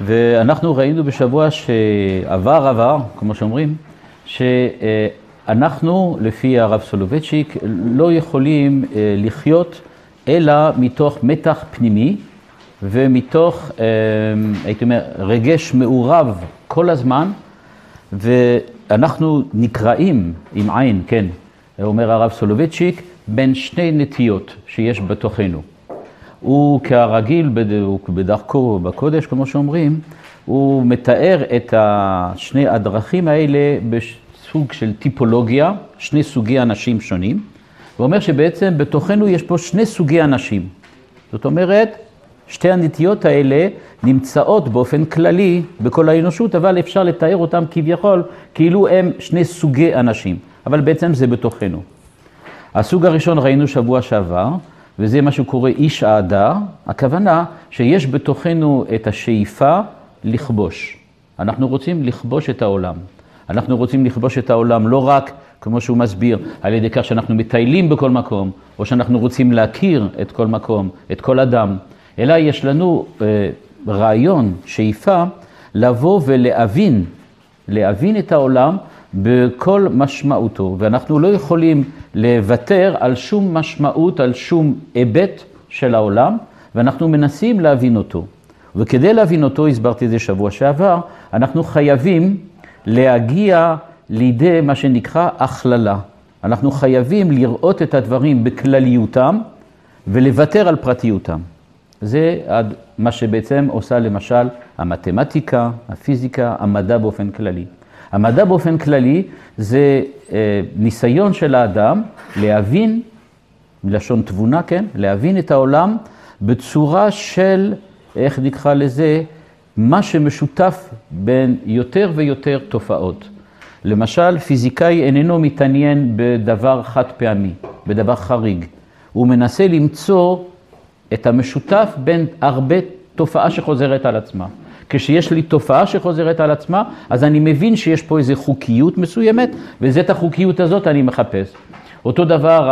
ואנחנו ראינו בשבוע שעבר עבר, כמו שאומרים, שאנחנו, לפי הרב סולובייצ'יק, לא יכולים אה, לחיות אלא מתוך מתח פנימי ומתוך, אה, הייתי אומר, רגש מעורב כל הזמן, ואנחנו נקראים עם עין, כן, אומר הרב סולובייצ'יק, בין שני נטיות שיש בתוכנו. הוא כרגיל בדרכו בקודש, כמו שאומרים, הוא מתאר את שני הדרכים האלה בסוג של טיפולוגיה, שני סוגי אנשים שונים, ואומר שבעצם בתוכנו יש פה שני סוגי אנשים. זאת אומרת, שתי הנטיות האלה נמצאות באופן כללי בכל האנושות, אבל אפשר לתאר אותם כביכול כאילו הם שני סוגי אנשים, אבל בעצם זה בתוכנו. הסוג הראשון ראינו שבוע שעבר, וזה מה שקורא איש ההדר, הכוונה שיש בתוכנו את השאיפה לכבוש. אנחנו רוצים לכבוש את העולם. אנחנו רוצים לכבוש את העולם לא רק, כמו שהוא מסביר, על ידי כך שאנחנו מטיילים בכל מקום, או שאנחנו רוצים להכיר את כל מקום, את כל אדם, אלא יש לנו אה, רעיון, שאיפה, לבוא ולהבין, להבין את העולם בכל משמעותו, ואנחנו לא יכולים לוותר על שום משמעות, על שום היבט של העולם, ואנחנו מנסים להבין אותו. וכדי להבין אותו, הסברתי את זה שבוע שעבר, אנחנו חייבים להגיע לידי מה שנקרא הכללה. אנחנו חייבים לראות את הדברים בכלליותם ולוותר על פרטיותם. זה מה שבעצם עושה למשל המתמטיקה, הפיזיקה, המדע באופן כללי. המדע באופן כללי זה אה, ניסיון של האדם להבין, מלשון תבונה, כן? להבין את העולם בצורה של, איך נקרא לזה, מה שמשותף בין יותר ויותר תופעות. למשל, פיזיקאי איננו מתעניין בדבר חד פעמי, בדבר חריג. הוא מנסה למצוא את המשותף בין הרבה תופעה שחוזרת על עצמה. כשיש לי תופעה שחוזרת על עצמה, אז אני מבין שיש פה איזו חוקיות מסוימת, ואת החוקיות הזאת אני מחפש. אותו דבר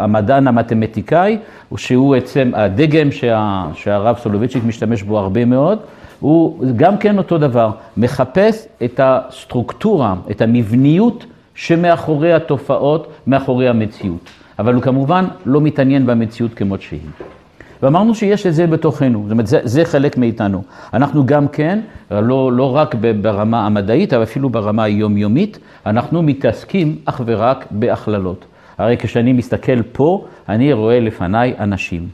המדען המתמטיקאי, שהוא עצם הדגם שה, שהרב סולובייצ'יק משתמש בו הרבה מאוד, הוא גם כן אותו דבר, מחפש את הסטרוקטורה, את המבניות שמאחורי התופעות, מאחורי המציאות. אבל הוא כמובן לא מתעניין במציאות כמות שהיא. ואמרנו שיש את זה בתוכנו, זאת אומרת, זה, זה חלק מאיתנו. אנחנו גם כן, לא, לא רק ברמה המדעית, אבל אפילו ברמה היומיומית, אנחנו מתעסקים אך ורק בהכללות. הרי כשאני מסתכל פה, אני רואה לפניי אנשים.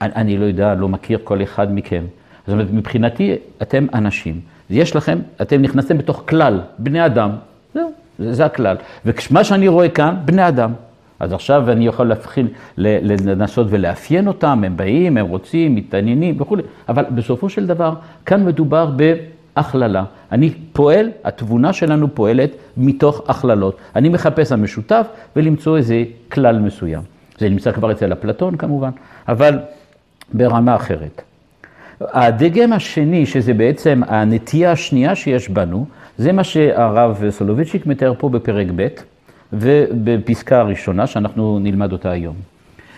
אני, אני לא יודע, לא מכיר כל אחד מכם. זאת אומרת, מבחינתי, אתם אנשים. יש לכם, אתם נכנסים בתוך כלל, בני אדם. זהו, זה, זה הכלל. ומה שאני רואה כאן, בני אדם. אז עכשיו אני יכול להתחיל לנסות ולאפיין אותם, הם באים, הם רוצים, מתעניינים וכולי, אבל בסופו של דבר, כאן מדובר בהכללה. אני פועל, התבונה שלנו פועלת מתוך הכללות. אני מחפש המשותף ולמצוא איזה כלל מסוים. זה נמצא כבר אצל אפלטון כמובן, אבל ברמה אחרת. הדגם השני, שזה בעצם הנטייה השנייה שיש בנו, זה מה שהרב סולובייצ'יק מתאר פה בפרק ב'. ובפסקה הראשונה שאנחנו נלמד אותה היום.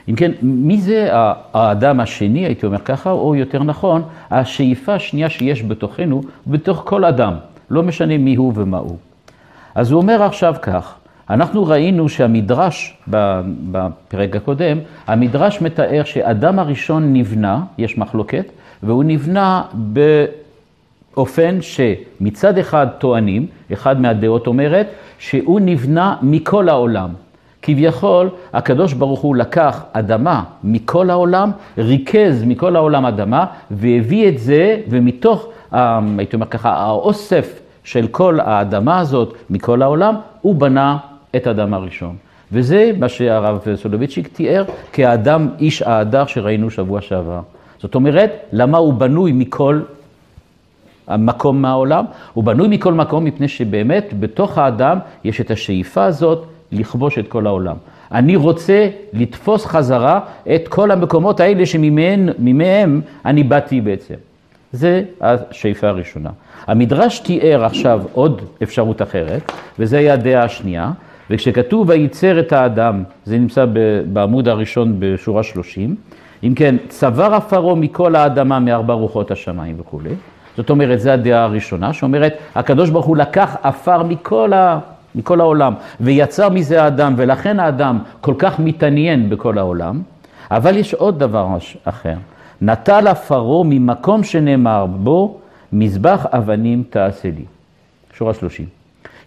אם כן, מי זה האדם השני, הייתי אומר ככה, או יותר נכון, השאיפה השנייה שיש בתוכנו, בתוך כל אדם, לא משנה מי הוא ומה הוא. אז הוא אומר עכשיו כך, אנחנו ראינו שהמדרש, בפרק הקודם, המדרש מתאר שאדם הראשון נבנה, יש מחלוקת, והוא נבנה באופן שמצד אחד טוענים, אחד מהדעות אומרת, שהוא נבנה מכל העולם. כביכול, הקדוש ברוך הוא לקח אדמה מכל העולם, ריכז מכל העולם אדמה, והביא את זה, ומתוך, הייתי אומר ככה, האוסף של כל האדמה הזאת מכל העולם, הוא בנה את אדם הראשון. וזה מה שהרב סולוביצ'יק תיאר כאדם, איש ההדר שראינו שבוע שעבר. זאת אומרת, למה הוא בנוי מכל המקום מהעולם, הוא בנוי מכל מקום מפני שבאמת בתוך האדם יש את השאיפה הזאת לכבוש את כל העולם. אני רוצה לתפוס חזרה את כל המקומות האלה שממהם אני באתי בעצם. זה השאיפה הראשונה. המדרש תיאר עכשיו עוד אפשרות אחרת, וזו היה הדעה השנייה, וכשכתוב וייצר את האדם, זה נמצא בעמוד הראשון בשורה 30, אם כן, צבר עפרו מכל האדמה מארבע רוחות השמיים וכולי. זאת אומרת, זו הדעה הראשונה, שאומרת, הקדוש ברוך הוא לקח עפר מכל, ה... מכל העולם, ויצר מזה האדם, ולכן האדם כל כך מתעניין בכל העולם. אבל יש עוד דבר אחר. נטל עפרו ממקום שנאמר בו, מזבח אבנים תעשה לי. שורה שלושים.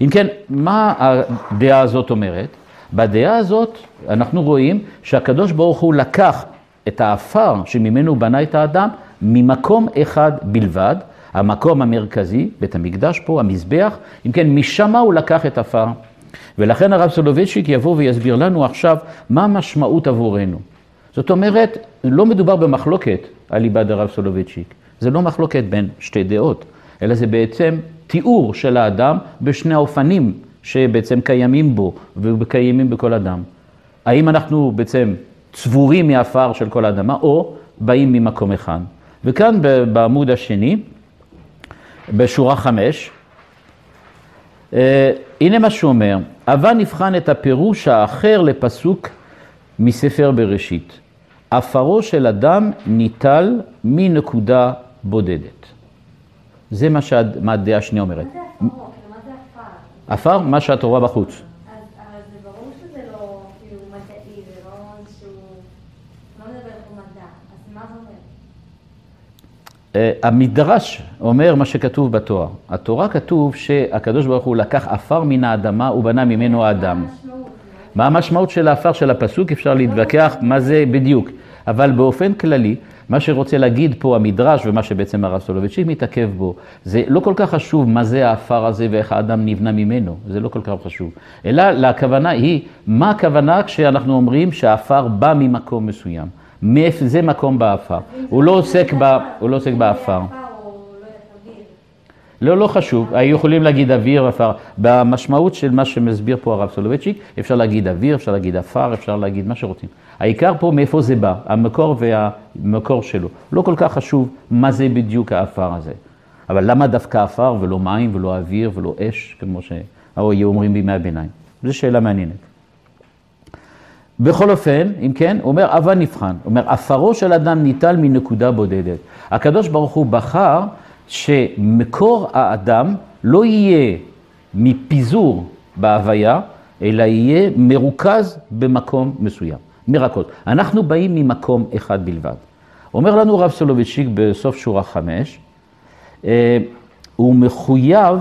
אם כן, מה הדעה הזאת אומרת? בדעה הזאת אנחנו רואים שהקדוש ברוך הוא לקח את העפר שממנו בנה את האדם ממקום אחד בלבד, המקום המרכזי, בית המקדש פה, המזבח, אם כן, משם הוא לקח את עפר. ולכן הרב סולובייצ'יק יבוא ויסביר לנו עכשיו מה המשמעות עבורנו. זאת אומרת, לא מדובר במחלוקת אליבא דהרב סולובייצ'יק, זה לא מחלוקת בין שתי דעות, אלא זה בעצם תיאור של האדם בשני האופנים שבעצם קיימים בו וקיימים בכל אדם. האם אנחנו בעצם צבורים מעפר של כל האדמה, או באים ממקום אחד. וכאן בעמוד השני, בשורה חמש, אה, הנה מה שהוא אומר, אבל נבחן את הפירוש האחר לפסוק מספר בראשית. עפרו של אדם ניטל מנקודה בודדת. זה מה שהדעה השנייה אומרת. מה זה עפרו? מה זה עפר? עפר, מה שאת רואה בחוץ. המדרש אומר מה שכתוב בתורה. התורה כתוב שהקדוש ברוך הוא לקח עפר מן האדמה ובנה ממנו האדם. מה המשמעות של העפר של הפסוק? אפשר להתווכח מה זה בדיוק. אבל באופן כללי, מה שרוצה להגיד פה המדרש ומה שבעצם הרב סולובייצ'יק מתעכב בו, זה לא כל כך חשוב מה זה העפר הזה ואיך האדם נבנה ממנו, זה לא כל כך חשוב. אלא הכוונה היא, מה הכוונה כשאנחנו אומרים שהעפר בא ממקום מסוים. זה מקום בעפר. הוא לא עוסק לא בעפר. לא, לא חשוב, היו יכולים להגיד אוויר, עפר. במשמעות של מה שמסביר פה הרב סולובייצ'יק, אפשר להגיד אוויר, אפשר להגיד עפר, אפשר להגיד מה שרוצים. העיקר פה מאיפה זה בא, המקור והמקור שלו. לא כל כך חשוב מה זה בדיוק העפר הזה. אבל למה דווקא עפר ולא מים ולא אוויר ולא אש, כמו שהיו אומרים בימי הביניים? זו שאלה מעניינת. בכל אופן, אם כן, הוא אומר, אבל נבחן. הוא אומר, עפרו של אדם ניטל מנקודה בודדת. הקדוש ברוך הוא בחר שמקור האדם לא יהיה מפיזור בהוויה, אלא יהיה מרוכז במקום מסוים. מרקות. אנחנו באים ממקום אחד בלבד. אומר לנו רב סולובייצ'יק בסוף שורה חמש, אה, הוא מחויב,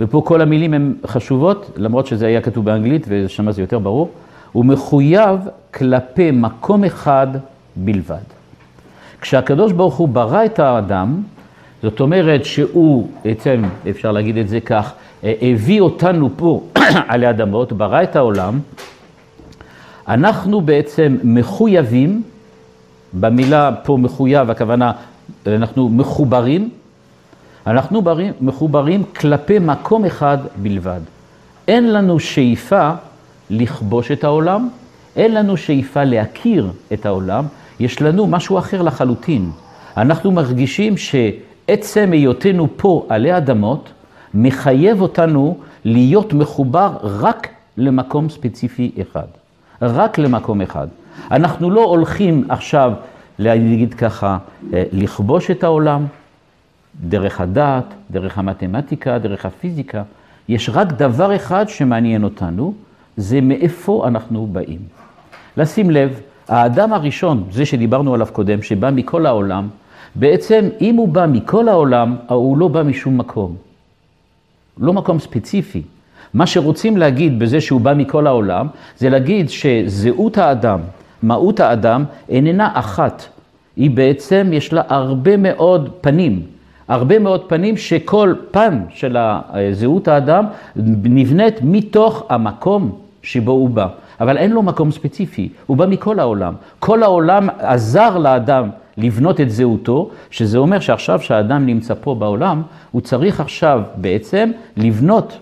ופה כל המילים הן חשובות, למרות שזה היה כתוב באנגלית ושם זה יותר ברור, הוא מחויב כלפי מקום אחד בלבד. כשהקדוש ברוך הוא ברא את האדם, זאת אומרת שהוא, בעצם אפשר להגיד את זה כך, אה, הביא אותנו פה עלי אדמות, ברא את העולם, אנחנו בעצם מחויבים, במילה פה מחויב, הכוונה, אנחנו מחוברים, אנחנו מחוברים כלפי מקום אחד בלבד. אין לנו שאיפה לכבוש את העולם, אין לנו שאיפה להכיר את העולם, יש לנו משהו אחר לחלוטין. אנחנו מרגישים שעצם היותנו פה עלי אדמות, מחייב אותנו להיות מחובר רק למקום ספציפי אחד. רק למקום אחד. אנחנו לא הולכים עכשיו, להגיד ככה, אה, לכבוש את העולם, דרך הדת, דרך המתמטיקה, דרך הפיזיקה. יש רק דבר אחד שמעניין אותנו, זה מאיפה אנחנו באים. לשים לב, האדם הראשון, זה שדיברנו עליו קודם, שבא מכל העולם, בעצם אם הוא בא מכל העולם, הוא לא בא משום מקום. לא מקום ספציפי. מה שרוצים להגיד בזה שהוא בא מכל העולם, זה להגיד שזהות האדם, מהות האדם, איננה אחת. היא בעצם, יש לה הרבה מאוד פנים. הרבה מאוד פנים שכל פן של זהות האדם נבנית מתוך המקום שבו הוא בא. אבל אין לו מקום ספציפי, הוא בא מכל העולם. כל העולם עזר לאדם לבנות את זהותו, שזה אומר שעכשיו שהאדם נמצא פה בעולם, הוא צריך עכשיו בעצם לבנות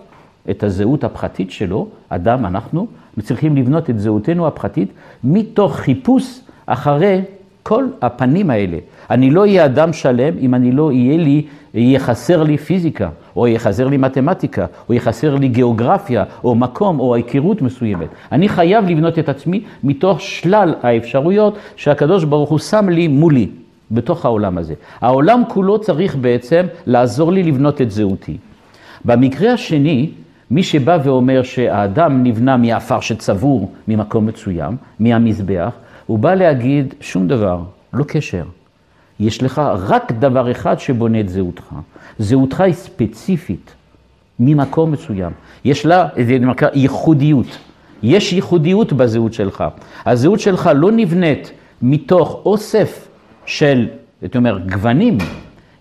את הזהות הפחתית שלו, אדם, אנחנו, צריכים לבנות את זהותנו הפחתית, מתוך חיפוש אחרי כל הפנים האלה. אני לא אהיה אדם שלם אם אני לא יהיה לי, יהיה חסר לי פיזיקה, או יהיה חסר לי מתמטיקה, או יהיה חסר לי גיאוגרפיה, או מקום, או היכרות מסוימת. אני חייב לבנות את עצמי מתוך שלל האפשרויות שהקדוש ברוך הוא שם לי מולי, בתוך העולם הזה. העולם כולו צריך בעצם לעזור לי לבנות את זהותי. במקרה השני, מי שבא ואומר שהאדם נבנה מעפר שצבור ממקום מסוים, מהמזבח, הוא בא להגיד שום דבר, לא קשר. יש לך רק דבר אחד שבונה את זהותך. זהותך היא ספציפית, ממקום מסוים. יש לה, זה נקרא ייחודיות. יש ייחודיות בזהות שלך. הזהות שלך לא נבנית מתוך אוסף של, הייתי אומר, גוונים,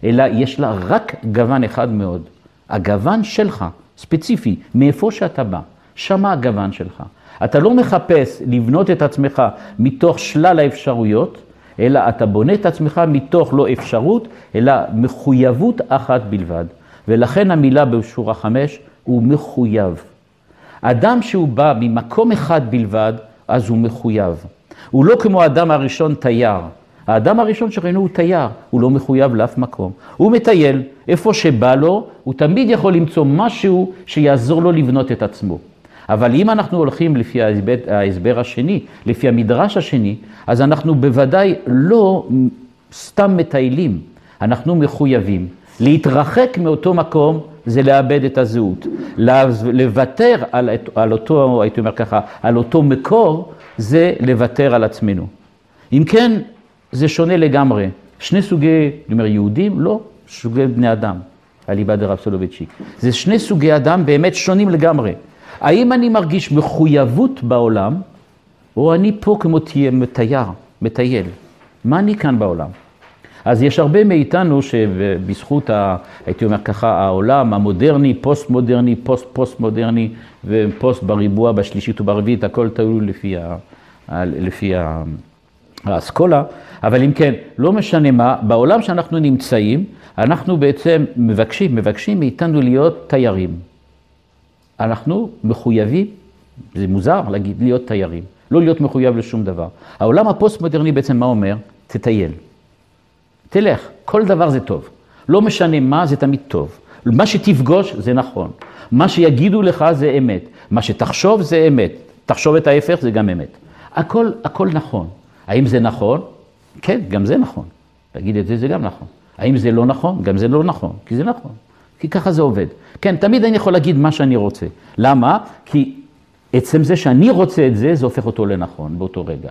אלא יש לה רק גוון אחד מאוד. הגוון שלך, ספציפי, מאיפה שאתה בא, שמה הגוון שלך. אתה לא מחפש לבנות את עצמך מתוך שלל האפשרויות, אלא אתה בונה את עצמך מתוך לא אפשרות, אלא מחויבות אחת בלבד. ולכן המילה בשורה חמש הוא מחויב. אדם שהוא בא ממקום אחד בלבד, אז הוא מחויב. הוא לא כמו האדם הראשון תייר. האדם הראשון שראינו הוא תייר, הוא לא מחויב לאף מקום. הוא מטייל, איפה שבא לו, הוא תמיד יכול למצוא משהו שיעזור לו לבנות את עצמו. אבל אם אנחנו הולכים לפי ההסבר, השני, לפי המדרש השני, אז אנחנו בוודאי לא סתם מטיילים, אנחנו מחויבים. להתרחק מאותו מקום זה לאבד את הזהות. לוותר על, על אותו, הייתי אומר ככה, על אותו מקור, זה לוותר על עצמנו. אם כן, זה שונה לגמרי. שני סוגי, אני אומר, יהודים? לא, סוגי בני אדם, אליבא דרב סולובייצ'יק. זה שני סוגי אדם באמת שונים לגמרי. האם אני מרגיש מחויבות בעולם, או אני פה כמו תייר, מטייל? מה אני כאן בעולם? אז יש הרבה מאיתנו שבזכות, ה, הייתי אומר ככה, העולם המודרני, פוסט-מודרני, פוסט-פוסט-מודרני ופוסט בריבוע, בשלישית וברביעית, הכל תלוי לפי, ה, לפי ה, האסכולה, אבל אם כן, לא משנה מה, בעולם שאנחנו נמצאים, אנחנו בעצם מבקשים, מבקשים מאיתנו להיות תיירים. אנחנו מחויבים, זה מוזר להגיד, להיות תיירים, לא להיות מחויב לשום דבר. העולם הפוסט-מודרני בעצם מה אומר? תטייל. תלך, כל דבר זה טוב. לא משנה מה, זה תמיד טוב. מה שתפגוש זה נכון. מה שיגידו לך זה אמת. מה שתחשוב זה אמת. תחשוב את ההפך זה גם אמת. הכל, הכל נכון. האם זה נכון? כן, גם זה נכון. להגיד את זה, זה גם נכון. האם זה לא נכון? גם זה לא נכון, כי זה נכון. כי ככה זה עובד. כן, תמיד אני יכול להגיד מה שאני רוצה. למה? כי עצם זה שאני רוצה את זה, זה הופך אותו לנכון באותו רגע.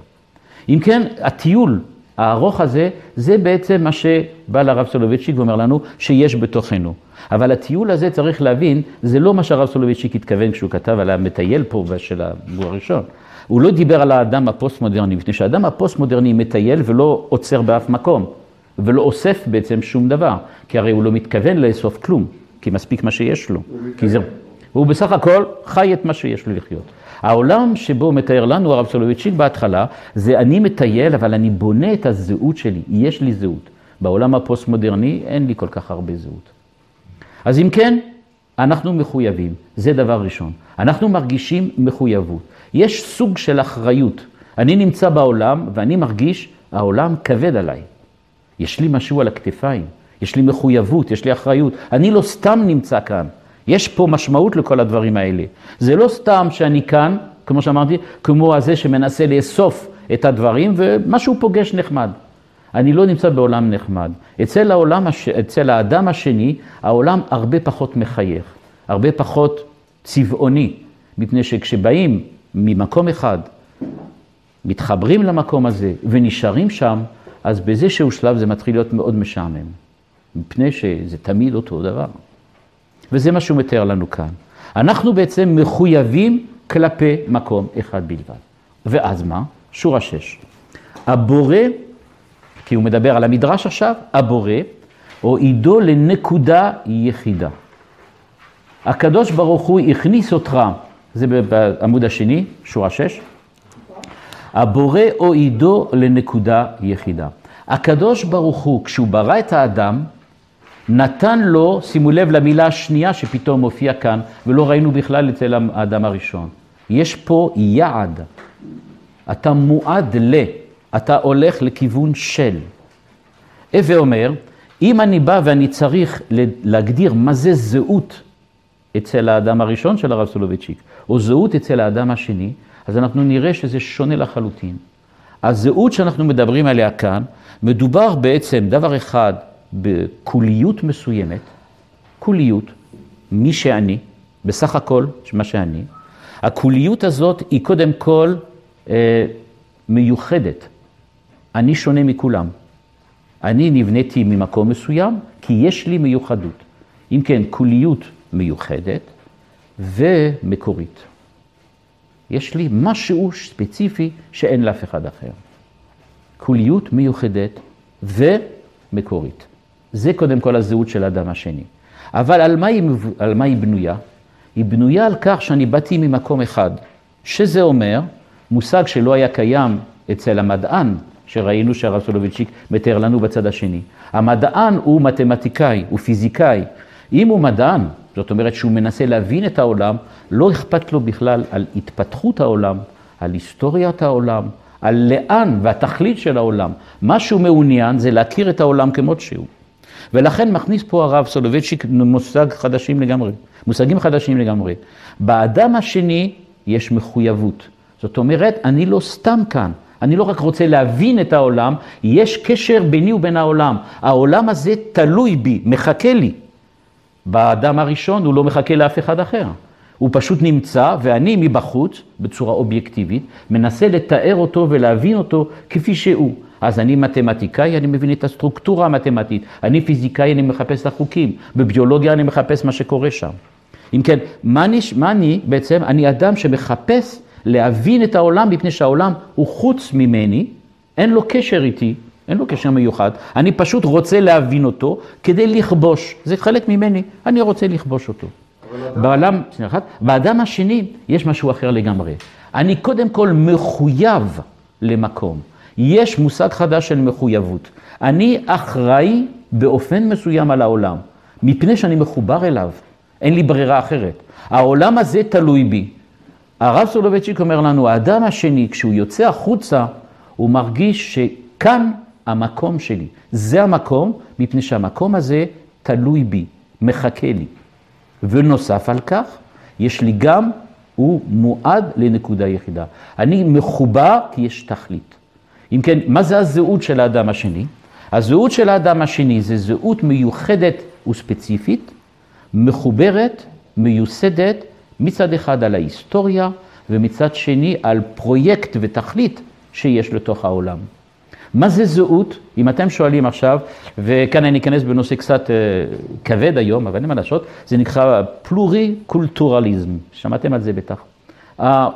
אם כן, הטיול הארוך הזה, זה בעצם מה שבא לרב סולובייצ'יק ואומר לנו שיש בתוכנו. אבל הטיול הזה, צריך להבין, זה לא מה שהרב סולובייצ'יק התכוון כשהוא כתב על המטייל פה של הגור הראשון. הוא לא דיבר על האדם הפוסט-מודרני, מפני שהאדם הפוסט-מודרני מטייל ולא עוצר באף מקום, ולא אוסף בעצם שום דבר, כי הרי הוא לא מתכוון לאסוף כלום. כי מספיק מה שיש לו. כי זה... הוא בסך הכל חי את מה שיש לו לחיות. העולם שבו מתאר לנו הרב סולובייצ'יק בהתחלה, זה אני מטייל, אבל אני בונה את הזהות שלי, יש לי זהות. בעולם הפוסט-מודרני אין לי כל כך הרבה זהות. אז אם כן, אנחנו מחויבים, זה דבר ראשון. אנחנו מרגישים מחויבות. יש סוג של אחריות. אני נמצא בעולם ואני מרגיש, העולם כבד עליי. יש לי משהו על הכתפיים. יש לי מחויבות, יש לי אחריות. אני לא סתם נמצא כאן. יש פה משמעות לכל הדברים האלה. זה לא סתם שאני כאן, כמו שאמרתי, כמו הזה שמנסה לאסוף את הדברים ומשהו פוגש נחמד. אני לא נמצא בעולם נחמד. אצל, העולם, אצל האדם השני, העולם הרבה פחות מחייך, הרבה פחות צבעוני, מפני שכשבאים ממקום אחד, מתחברים למקום הזה ונשארים שם, אז באיזשהו שלב זה מתחיל להיות מאוד משעמם. מפני שזה תמיד אותו דבר. וזה מה שהוא מתאר לנו כאן. אנחנו בעצם מחויבים כלפי מקום אחד בלבד. ואז מה? שורה שש. הבורא, כי הוא מדבר על המדרש עכשיו, הבורא, הועידו לנקודה יחידה. הקדוש ברוך הוא הכניס אותך, זה בעמוד השני, שורה שש. הבורא הועידו לנקודה יחידה. הקדוש ברוך הוא, כשהוא ברא את האדם, נתן לו, שימו לב למילה השנייה שפתאום מופיעה כאן, ולא ראינו בכלל אצל האדם הראשון. יש פה יעד. אתה מועד ל. אתה הולך לכיוון של. הווה אומר, אם אני בא ואני צריך להגדיר מה זה זהות אצל האדם הראשון של הרב סולובייצ'יק, או זהות אצל האדם השני, אז אנחנו נראה שזה שונה לחלוטין. הזהות שאנחנו מדברים עליה כאן, מדובר בעצם דבר אחד בקוליות מסוימת, קוליות, מי שאני, בסך הכל מה שאני. הקוליות הזאת היא קודם כל אה, מיוחדת. אני שונה מכולם. אני נבניתי ממקום מסוים כי יש לי מיוחדות. אם כן, קוליות מיוחדת ומקורית. יש לי משהו ספציפי שאין לאף אחד אחר. קוליות מיוחדת ומקורית. זה קודם כל הזהות של האדם השני. אבל על מה, היא, על מה היא בנויה? היא בנויה על כך שאני באתי ממקום אחד, שזה אומר מושג שלא היה קיים אצל המדען, שראינו שהרב סולובייצ'יק מתאר לנו בצד השני. המדען הוא מתמטיקאי, הוא פיזיקאי. אם הוא מדען, זאת אומרת שהוא מנסה להבין את העולם, לא אכפת לו בכלל על התפתחות העולם, על היסטוריית העולם, על לאן והתכלית של העולם. מה שהוא מעוניין זה להכיר את העולם כמות שהוא. ולכן מכניס פה הרב סולובייצ'יק מושג חדשים לגמרי, מושגים חדשים לגמרי. באדם השני יש מחויבות. זאת אומרת, אני לא סתם כאן. אני לא רק רוצה להבין את העולם, יש קשר ביני ובין העולם. העולם הזה תלוי בי, מחכה לי. באדם הראשון הוא לא מחכה לאף אחד אחר. הוא פשוט נמצא, ואני מבחוץ, בצורה אובייקטיבית, מנסה לתאר אותו ולהבין אותו כפי שהוא. אז אני מתמטיקאי, אני מבין את הסטרוקטורה המתמטית. אני פיזיקאי, אני מחפש את החוקים. בביולוגיה אני מחפש מה שקורה שם. אם כן, מה אני, מה אני בעצם? אני אדם שמחפש להבין את העולם, מפני שהעולם הוא חוץ ממני, אין לו קשר איתי, אין לו קשר מיוחד, אני פשוט רוצה להבין אותו כדי לכבוש, זה חלק ממני, אני רוצה לכבוש אותו. בעולם, באדם השני יש משהו אחר לגמרי. אני קודם כל מחויב למקום. יש מושג חדש של מחויבות. אני אחראי באופן מסוים על העולם, מפני שאני מחובר אליו. אין לי ברירה אחרת. העולם הזה תלוי בי. הרב סולובייצ'יק אומר לנו, האדם השני, כשהוא יוצא החוצה, הוא מרגיש שכאן המקום שלי. זה המקום, מפני שהמקום הזה תלוי בי, מחכה לי. ונוסף על כך, יש לי גם, הוא מועד לנקודה יחידה. אני מחובר כי יש תכלית. אם כן, מה זה הזהות של האדם השני? הזהות של האדם השני זה זהות מיוחדת וספציפית, מחוברת, מיוסדת, מצד אחד על ההיסטוריה, ומצד שני על פרויקט ותכלית שיש לתוך העולם. מה זה זהות? אם אתם שואלים עכשיו, וכאן אני אכנס בנושא קצת אה, כבד היום, אבל אין מה לעשות, זה נקרא פלורי-קולטורליזם. שמעתם על זה בטח. אה,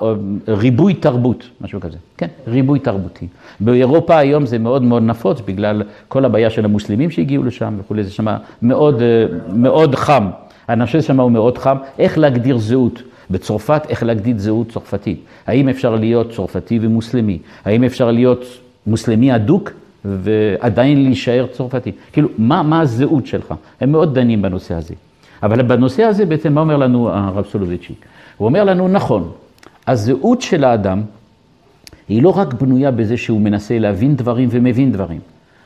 ריבוי תרבות, משהו כזה. כן, ריבוי תרבותי. באירופה היום זה מאוד מאוד נפוץ בגלל כל הבעיה של המוסלמים שהגיעו לשם וכולי, זה שם מאוד, אה, מאוד חם. הנושא שם הוא מאוד חם. איך להגדיר זהות? בצרפת, איך להגדיר זהות צרפתית? האם אפשר להיות צרפתי ומוסלמי? האם אפשר להיות מוסלמי אדוק ועדיין להישאר צרפתי? כאילו, מה, מה הזהות שלך? הם מאוד דנים בנושא הזה. אבל בנושא הזה בעצם מה אומר לנו הרב סולובייצ'יק? הוא אומר לנו, נכון, הזהות של האדם היא לא רק בנויה בזה שהוא מנסה להבין דברים ומבין דברים.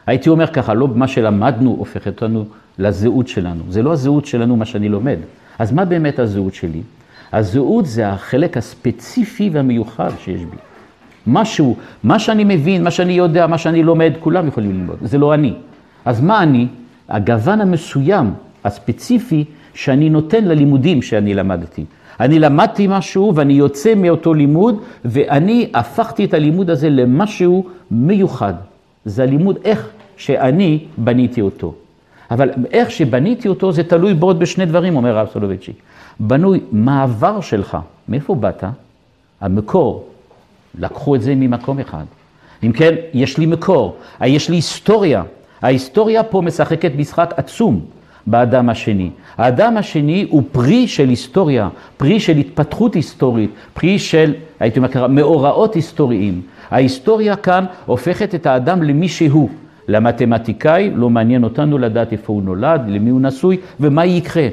הייתי אומר ככה, לא מה שלמדנו הופך אותנו לזהות שלנו. זה לא הזהות שלנו מה שאני לומד. אז מה באמת הזהות שלי? הזהות זה החלק הספציפי והמיוחד שיש בי. משהו, מה שאני מבין, מה שאני יודע, מה שאני לומד, כולם יכולים ללמוד, זה לא אני. אז מה אני? הגוון המסוים, הספציפי, שאני נותן ללימודים שאני למדתי. אני למדתי משהו ואני יוצא מאותו לימוד ואני הפכתי את הלימוד הזה למשהו מיוחד. זה הלימוד איך שאני בניתי אותו. אבל איך שבניתי אותו זה תלוי בעוד בשני דברים, אומר הרב סולובייצ'יק. בנוי מעבר שלך, מאיפה באת? המקור, לקחו את זה ממקום אחד. אם כן, יש לי מקור, יש לי היסטוריה. ההיסטוריה פה משחקת משחק עצום באדם השני. האדם השני הוא פרי של היסטוריה, פרי של התפתחות היסטורית, פרי של, הייתי אומר מאורעות היסטוריים. ההיסטוריה כאן הופכת את האדם למי שהוא. למתמטיקאי לא מעניין אותנו לדעת איפה הוא נולד, למי הוא נשוי ומה יקרה.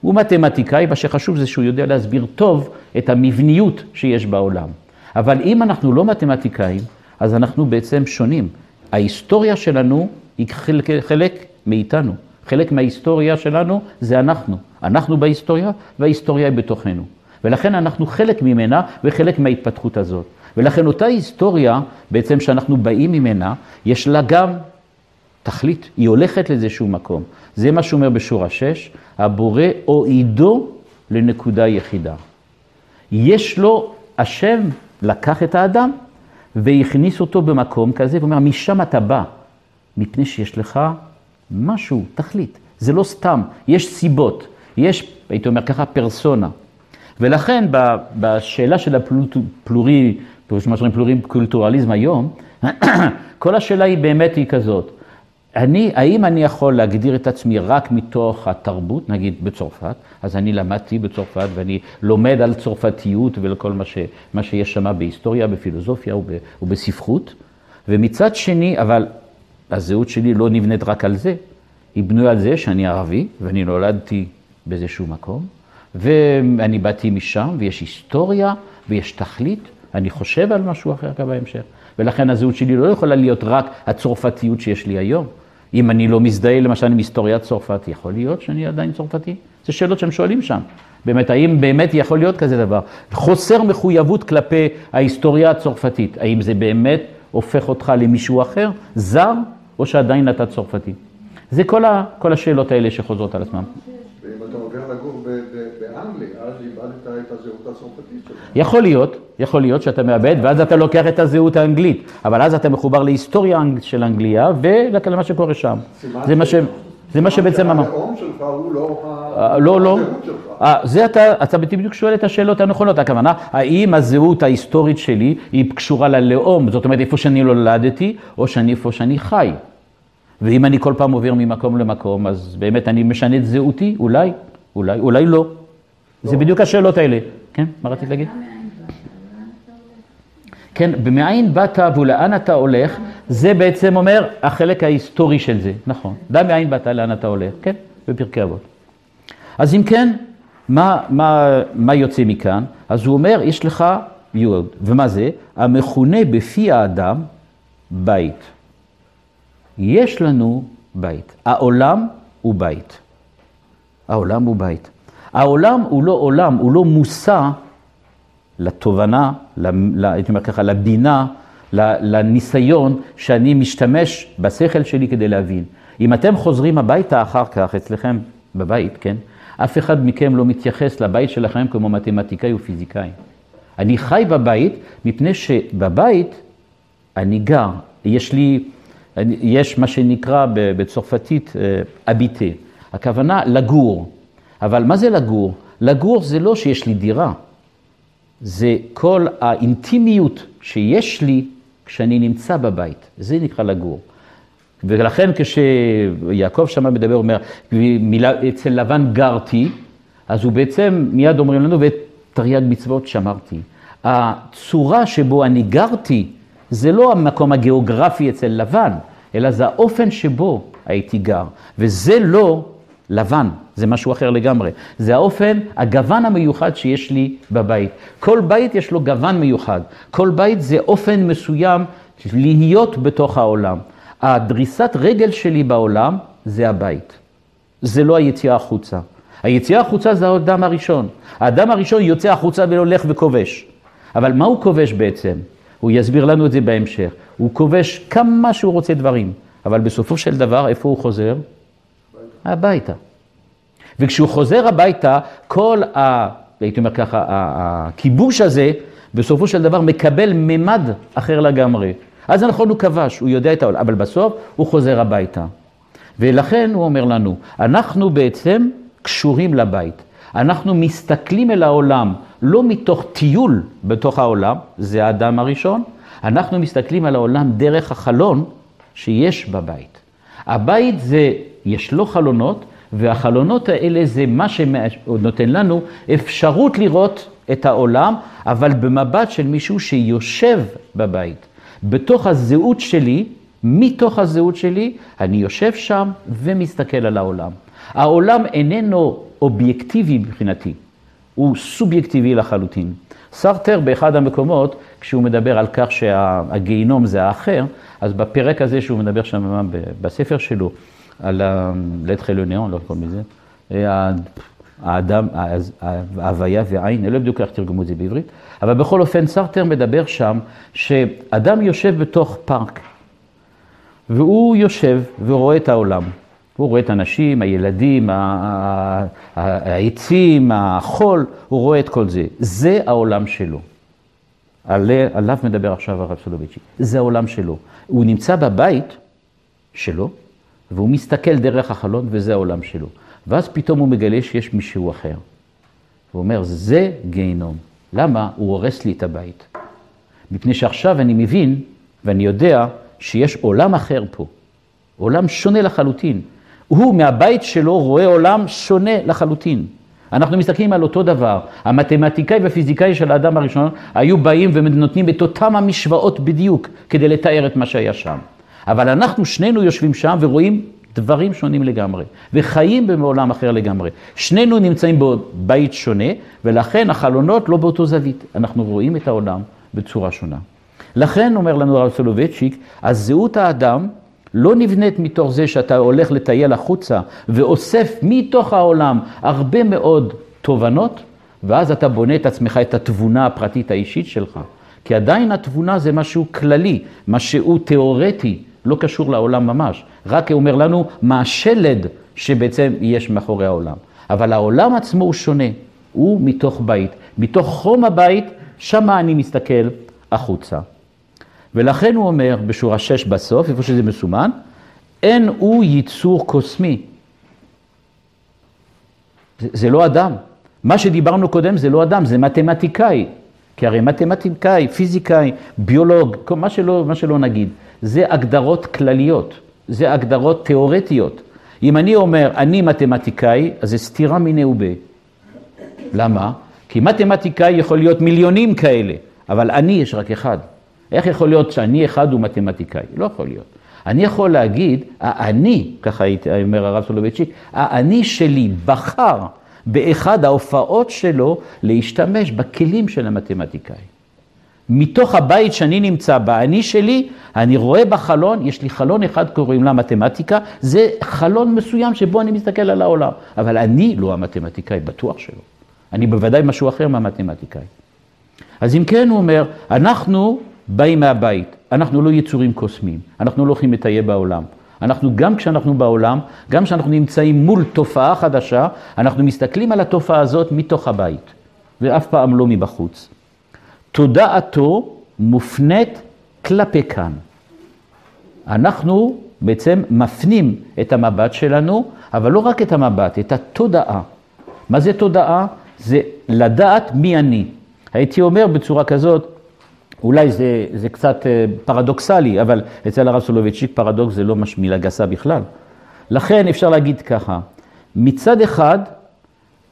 הוא מתמטיקאי, מה שחשוב זה שהוא יודע להסביר טוב את המבניות שיש בעולם. אבל אם אנחנו לא מתמטיקאים, אז אנחנו בעצם שונים. ההיסטוריה שלנו היא חלק, חלק מאיתנו. חלק מההיסטוריה שלנו זה אנחנו. אנחנו בהיסטוריה וההיסטוריה היא בתוכנו. ולכן אנחנו חלק ממנה וחלק מההתפתחות הזאת. ולכן אותה היסטוריה, בעצם שאנחנו באים ממנה, יש לה גם תכלית, היא הולכת לאיזשהו מקום. זה מה שאומר בשורה 6, הבורא הועידו לנקודה יחידה. יש לו, השם לקח את האדם והכניס אותו במקום כזה, ואומר, משם אתה בא, מפני שיש לך משהו, תכלית. זה לא סתם, יש סיבות, יש, הייתי אומר ככה, פרסונה. ולכן בשאלה של הפלורי, מה שאומרים פלורי קולטורליזם היום, כל השאלה היא באמת היא כזאת. אני, האם אני יכול להגדיר את עצמי רק מתוך התרבות, נגיד בצרפת, אז אני למדתי בצרפת ואני לומד על צרפתיות ולכל מה, ש, מה שיש שם בהיסטוריה, בפילוסופיה וב, ובספרות, ומצד שני, אבל הזהות שלי לא נבנית רק על זה, היא בנויה על זה שאני ערבי ואני נולדתי באיזשהו מקום, ואני באתי משם ויש היסטוריה ויש תכלית, אני חושב על משהו אחר גם בהמשך. ולכן הזהות שלי לא יכולה להיות רק הצרפתיות שיש לי היום. אם אני לא מזדהה למשל עם היסטוריית צרפת, יכול להיות שאני עדיין צרפתי? זה שאלות שהם שואלים שם. באמת, האם באמת יכול להיות כזה דבר? חוסר מחויבות כלפי ההיסטוריה הצרפתית, האם זה באמת הופך אותך למישהו אחר, זר, או שעדיין אתה צרפתי? זה כל, ה, כל השאלות האלה שחוזרות על עצמם. ואם אתה עובר לגור באנגליה, אז איבדת את הזהות הצרפתית שלך. יכול להיות, יכול להיות שאתה מאבד, ואז אתה לוקח את הזהות האנגלית, אבל אז אתה מחובר להיסטוריה של אנגליה ולמה שקורה שם. זה מה ש... זה מה שבעצם אמר. הלאום שלך הוא לא אה, לא, לא. אה, זה אתה, אתה בדיוק שואל את השאלות הנכונות, הכוונה, האם הזהות ההיסטורית שלי היא קשורה ללאום, זאת אומרת איפה שאני נולדתי, או שאני איפה שאני חי. ואם אני כל פעם עובר ממקום למקום, אז באמת אני משנה את זהותי, אולי, אולי, אולי לא. זה בדיוק השאלות האלה. כן, מה רצית להגיד? כן, במאין באת ולאן אתה הולך, זה בעצם אומר החלק ההיסטורי של זה, נכון. דע מאין באת, לאן אתה הולך, כן, בפרקי אבות. אז אם כן, מה, מה, מה יוצא מכאן? אז הוא אומר, יש לך יוד, ומה זה? המכונה בפי האדם בית. יש לנו בית. העולם הוא בית. העולם הוא בית. העולם הוא לא עולם, הוא לא מושא לתובנה, הייתי אומר ככה, לבינה, לניסיון שאני משתמש בשכל שלי כדי להבין. אם אתם חוזרים הביתה אחר כך, אצלכם בבית, כן? אף אחד מכם לא מתייחס לבית שלכם כמו מתמטיקאי ופיזיקאי. אני חי בבית מפני שבבית אני גר, יש לי, יש מה שנקרא בצרפתית אביטה, הכוונה לגור. אבל מה זה לגור? לגור זה לא שיש לי דירה, זה כל האינטימיות שיש לי כשאני נמצא בבית, זה נקרא לגור. ולכן כשיעקב שמה מדבר, אומר, מילה, אצל לבן גרתי, אז הוא בעצם מיד אומרים לנו, ואת תרי"ג מצוות שמרתי. הצורה שבו אני גרתי, זה לא המקום הגיאוגרפי אצל לבן, אלא זה האופן שבו הייתי גר. וזה לא לבן, זה משהו אחר לגמרי. זה האופן, הגוון המיוחד שיש לי בבית. כל בית יש לו גוון מיוחד. כל בית זה אופן מסוים להיות בתוך העולם. הדריסת רגל שלי בעולם זה הבית. זה לא היציאה החוצה. היציאה החוצה זה האדם הראשון. האדם הראשון יוצא החוצה והולך וכובש. אבל מה הוא כובש בעצם? הוא יסביר לנו את זה בהמשך. הוא כובש כמה שהוא רוצה דברים, אבל בסופו של דבר, איפה הוא חוזר? הביתה. וכשהוא חוזר הביתה, כל ה... הייתי אומר ככה, הכיבוש הזה, בסופו של דבר מקבל ממד אחר לגמרי. אז נכון, הוא כבש, הוא יודע את העולם, אבל בסוף הוא חוזר הביתה. ולכן הוא אומר לנו, אנחנו בעצם קשורים לבית. אנחנו מסתכלים אל העולם לא מתוך טיול בתוך העולם, זה האדם הראשון, אנחנו מסתכלים על העולם דרך החלון שיש בבית. הבית זה, יש לו חלונות, והחלונות האלה זה מה שנותן לנו אפשרות לראות את העולם, אבל במבט של מישהו שיושב בבית. בתוך הזהות שלי, מתוך הזהות שלי, אני יושב שם ומסתכל על העולם. העולם איננו אובייקטיבי מבחינתי, הוא סובייקטיבי לחלוטין. סרטר באחד המקומות, כשהוא מדבר על כך שהגיהינום זה האחר, אז בפרק הזה שהוא מדבר שם בספר שלו, על לתחילוניון, לא קוראים לזה, האדם, ההוויה והעין, אני לא בדיוק איך תרגמו את זה בעברית, אבל בכל אופן סרטר מדבר שם שאדם יושב בתוך פארק, והוא יושב ורואה את העולם. הוא רואה את האנשים, הילדים, העצים, החול, הוא רואה את כל זה. זה העולם שלו. עליו מדבר עכשיו הרב סולובייצ'י. זה העולם שלו. הוא נמצא בבית שלו, והוא מסתכל דרך החלון, וזה העולם שלו. ואז פתאום הוא מגלה שיש מישהו אחר. הוא אומר, זה גיהינום. למה? הוא הורס לי את הבית. מפני שעכשיו אני מבין, ואני יודע, שיש עולם אחר פה. עולם שונה לחלוטין. הוא מהבית שלו רואה עולם שונה לחלוטין. אנחנו מסתכלים על אותו דבר. המתמטיקאי והפיזיקאי של האדם הראשון היו באים ונותנים את אותם המשוואות בדיוק כדי לתאר את מה שהיה שם. אבל אנחנו שנינו יושבים שם ורואים דברים שונים לגמרי, וחיים בעולם אחר לגמרי. שנינו נמצאים בבית שונה, ולכן החלונות לא באותו זווית. אנחנו רואים את העולם בצורה שונה. לכן, אומר לנו הרב סולובייצ'יק, הזהות האדם לא נבנית מתוך זה שאתה הולך לטייל החוצה ואוסף מתוך העולם הרבה מאוד תובנות, ואז אתה בונה את עצמך, את התבונה הפרטית האישית שלך. כי עדיין התבונה זה משהו כללי, משהו תיאורטי, לא קשור לעולם ממש. רק אומר לנו מה השלד שבעצם יש מאחורי העולם. אבל העולם עצמו הוא שונה, הוא מתוך בית. מתוך חום הבית, שמה אני מסתכל החוצה. ולכן הוא אומר בשורה 6 בסוף, איפה שזה מסומן, אין הוא ייצור קוסמי. זה, זה לא אדם. מה שדיברנו קודם זה לא אדם, זה מתמטיקאי. כי הרי מתמטיקאי, פיזיקאי, ביולוג, מה שלא, מה שלא נגיד, זה הגדרות כלליות, זה הגדרות תיאורטיות. אם אני אומר, אני מתמטיקאי, אז זה סתירה מיניה ובה. למה? כי מתמטיקאי יכול להיות מיליונים כאלה, אבל אני יש רק אחד. איך יכול להיות שאני אחד הוא מתמטיקאי? לא יכול להיות. אני יכול להגיד, האני, ככה אומר הרב סולובייצ'יק, האני שלי בחר באחד ההופעות שלו להשתמש בכלים של המתמטיקאי. מתוך הבית שאני נמצא באני שלי, אני רואה בחלון, יש לי חלון אחד קוראים לה מתמטיקה, זה חלון מסוים שבו אני מסתכל על העולם. אבל אני לא המתמטיקאי, בטוח שלא. אני בוודאי משהו אחר מהמתמטיקאי. אז אם כן, הוא אומר, אנחנו באים מהבית, אנחנו לא יצורים קוסמיים, אנחנו לא הולכים לטייל בעולם. אנחנו, גם כשאנחנו בעולם, גם כשאנחנו נמצאים מול תופעה חדשה, אנחנו מסתכלים על התופעה הזאת מתוך הבית, ואף פעם לא מבחוץ. תודעתו מופנית כלפי כאן. אנחנו בעצם מפנים את המבט שלנו, אבל לא רק את המבט, את התודעה. מה זה תודעה? זה לדעת מי אני. הייתי אומר בצורה כזאת, אולי זה, זה קצת אה, פרדוקסלי, אבל אצל הרב סולובייצ'יק פרדוקס זה לא מילה גסה בכלל. לכן אפשר להגיד ככה, מצד אחד,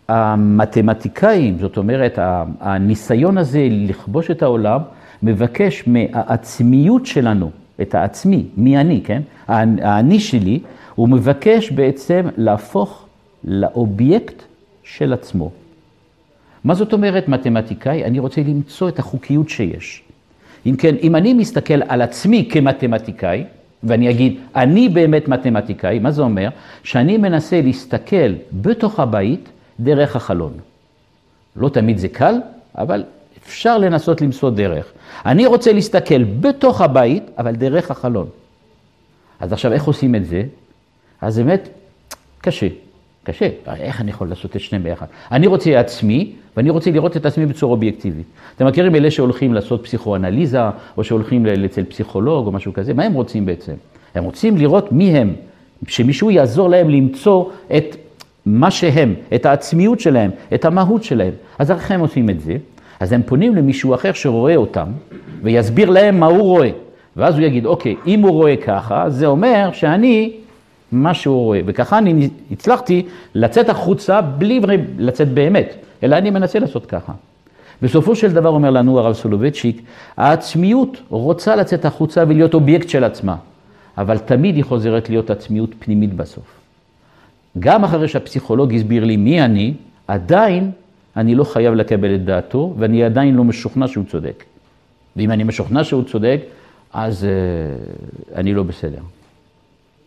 המתמטיקאים, זאת אומרת, הניסיון הזה לכבוש את העולם, מבקש מהעצמיות שלנו, את העצמי, מי אני, כן? האני שלי, הוא מבקש בעצם להפוך לאובייקט של עצמו. מה זאת אומרת מתמטיקאי? אני רוצה למצוא את החוקיות שיש. אם כן, אם אני מסתכל על עצמי כמתמטיקאי, ואני אגיד, אני באמת מתמטיקאי, מה זה אומר? שאני מנסה להסתכל בתוך הבית דרך החלון. לא תמיד זה קל, אבל אפשר לנסות למצוא דרך. אני רוצה להסתכל בתוך הבית, אבל דרך החלון. אז עכשיו, איך עושים את זה? אז באמת, קשה. קשה, איך אני יכול לעשות את שניהם ביחד? אני רוצה עצמי, ואני רוצה לראות את עצמי בצורה אובייקטיבית. אתם מכירים אלה שהולכים לעשות פסיכואנליזה, או שהולכים אצל פסיכולוג או משהו כזה? מה הם רוצים בעצם? הם רוצים לראות מי הם, שמישהו יעזור להם למצוא את מה שהם, את העצמיות שלהם, את המהות שלהם. אז איך הם עושים את זה? אז הם פונים למישהו אחר שרואה אותם, ויסביר להם מה הוא רואה. ואז הוא יגיד, אוקיי, אם הוא רואה ככה, זה אומר שאני מה שהוא רואה. וככה אני הצלחתי לצאת החוצה בלי לצאת באמת, אלא אני מנסה לעשות ככה. בסופו של דבר אומר לנו הרב סולובייצ'יק, העצמיות רוצה לצאת החוצה ולהיות אובייקט של עצמה, אבל תמיד היא חוזרת להיות עצמיות פנימית בסוף. גם אחרי שהפסיכולוג הסביר לי מי אני, עדיין אני לא חייב לקבל את דעתו, ואני עדיין לא משוכנע שהוא צודק. ואם אני משוכנע שהוא צודק, אז uh, אני לא בסדר.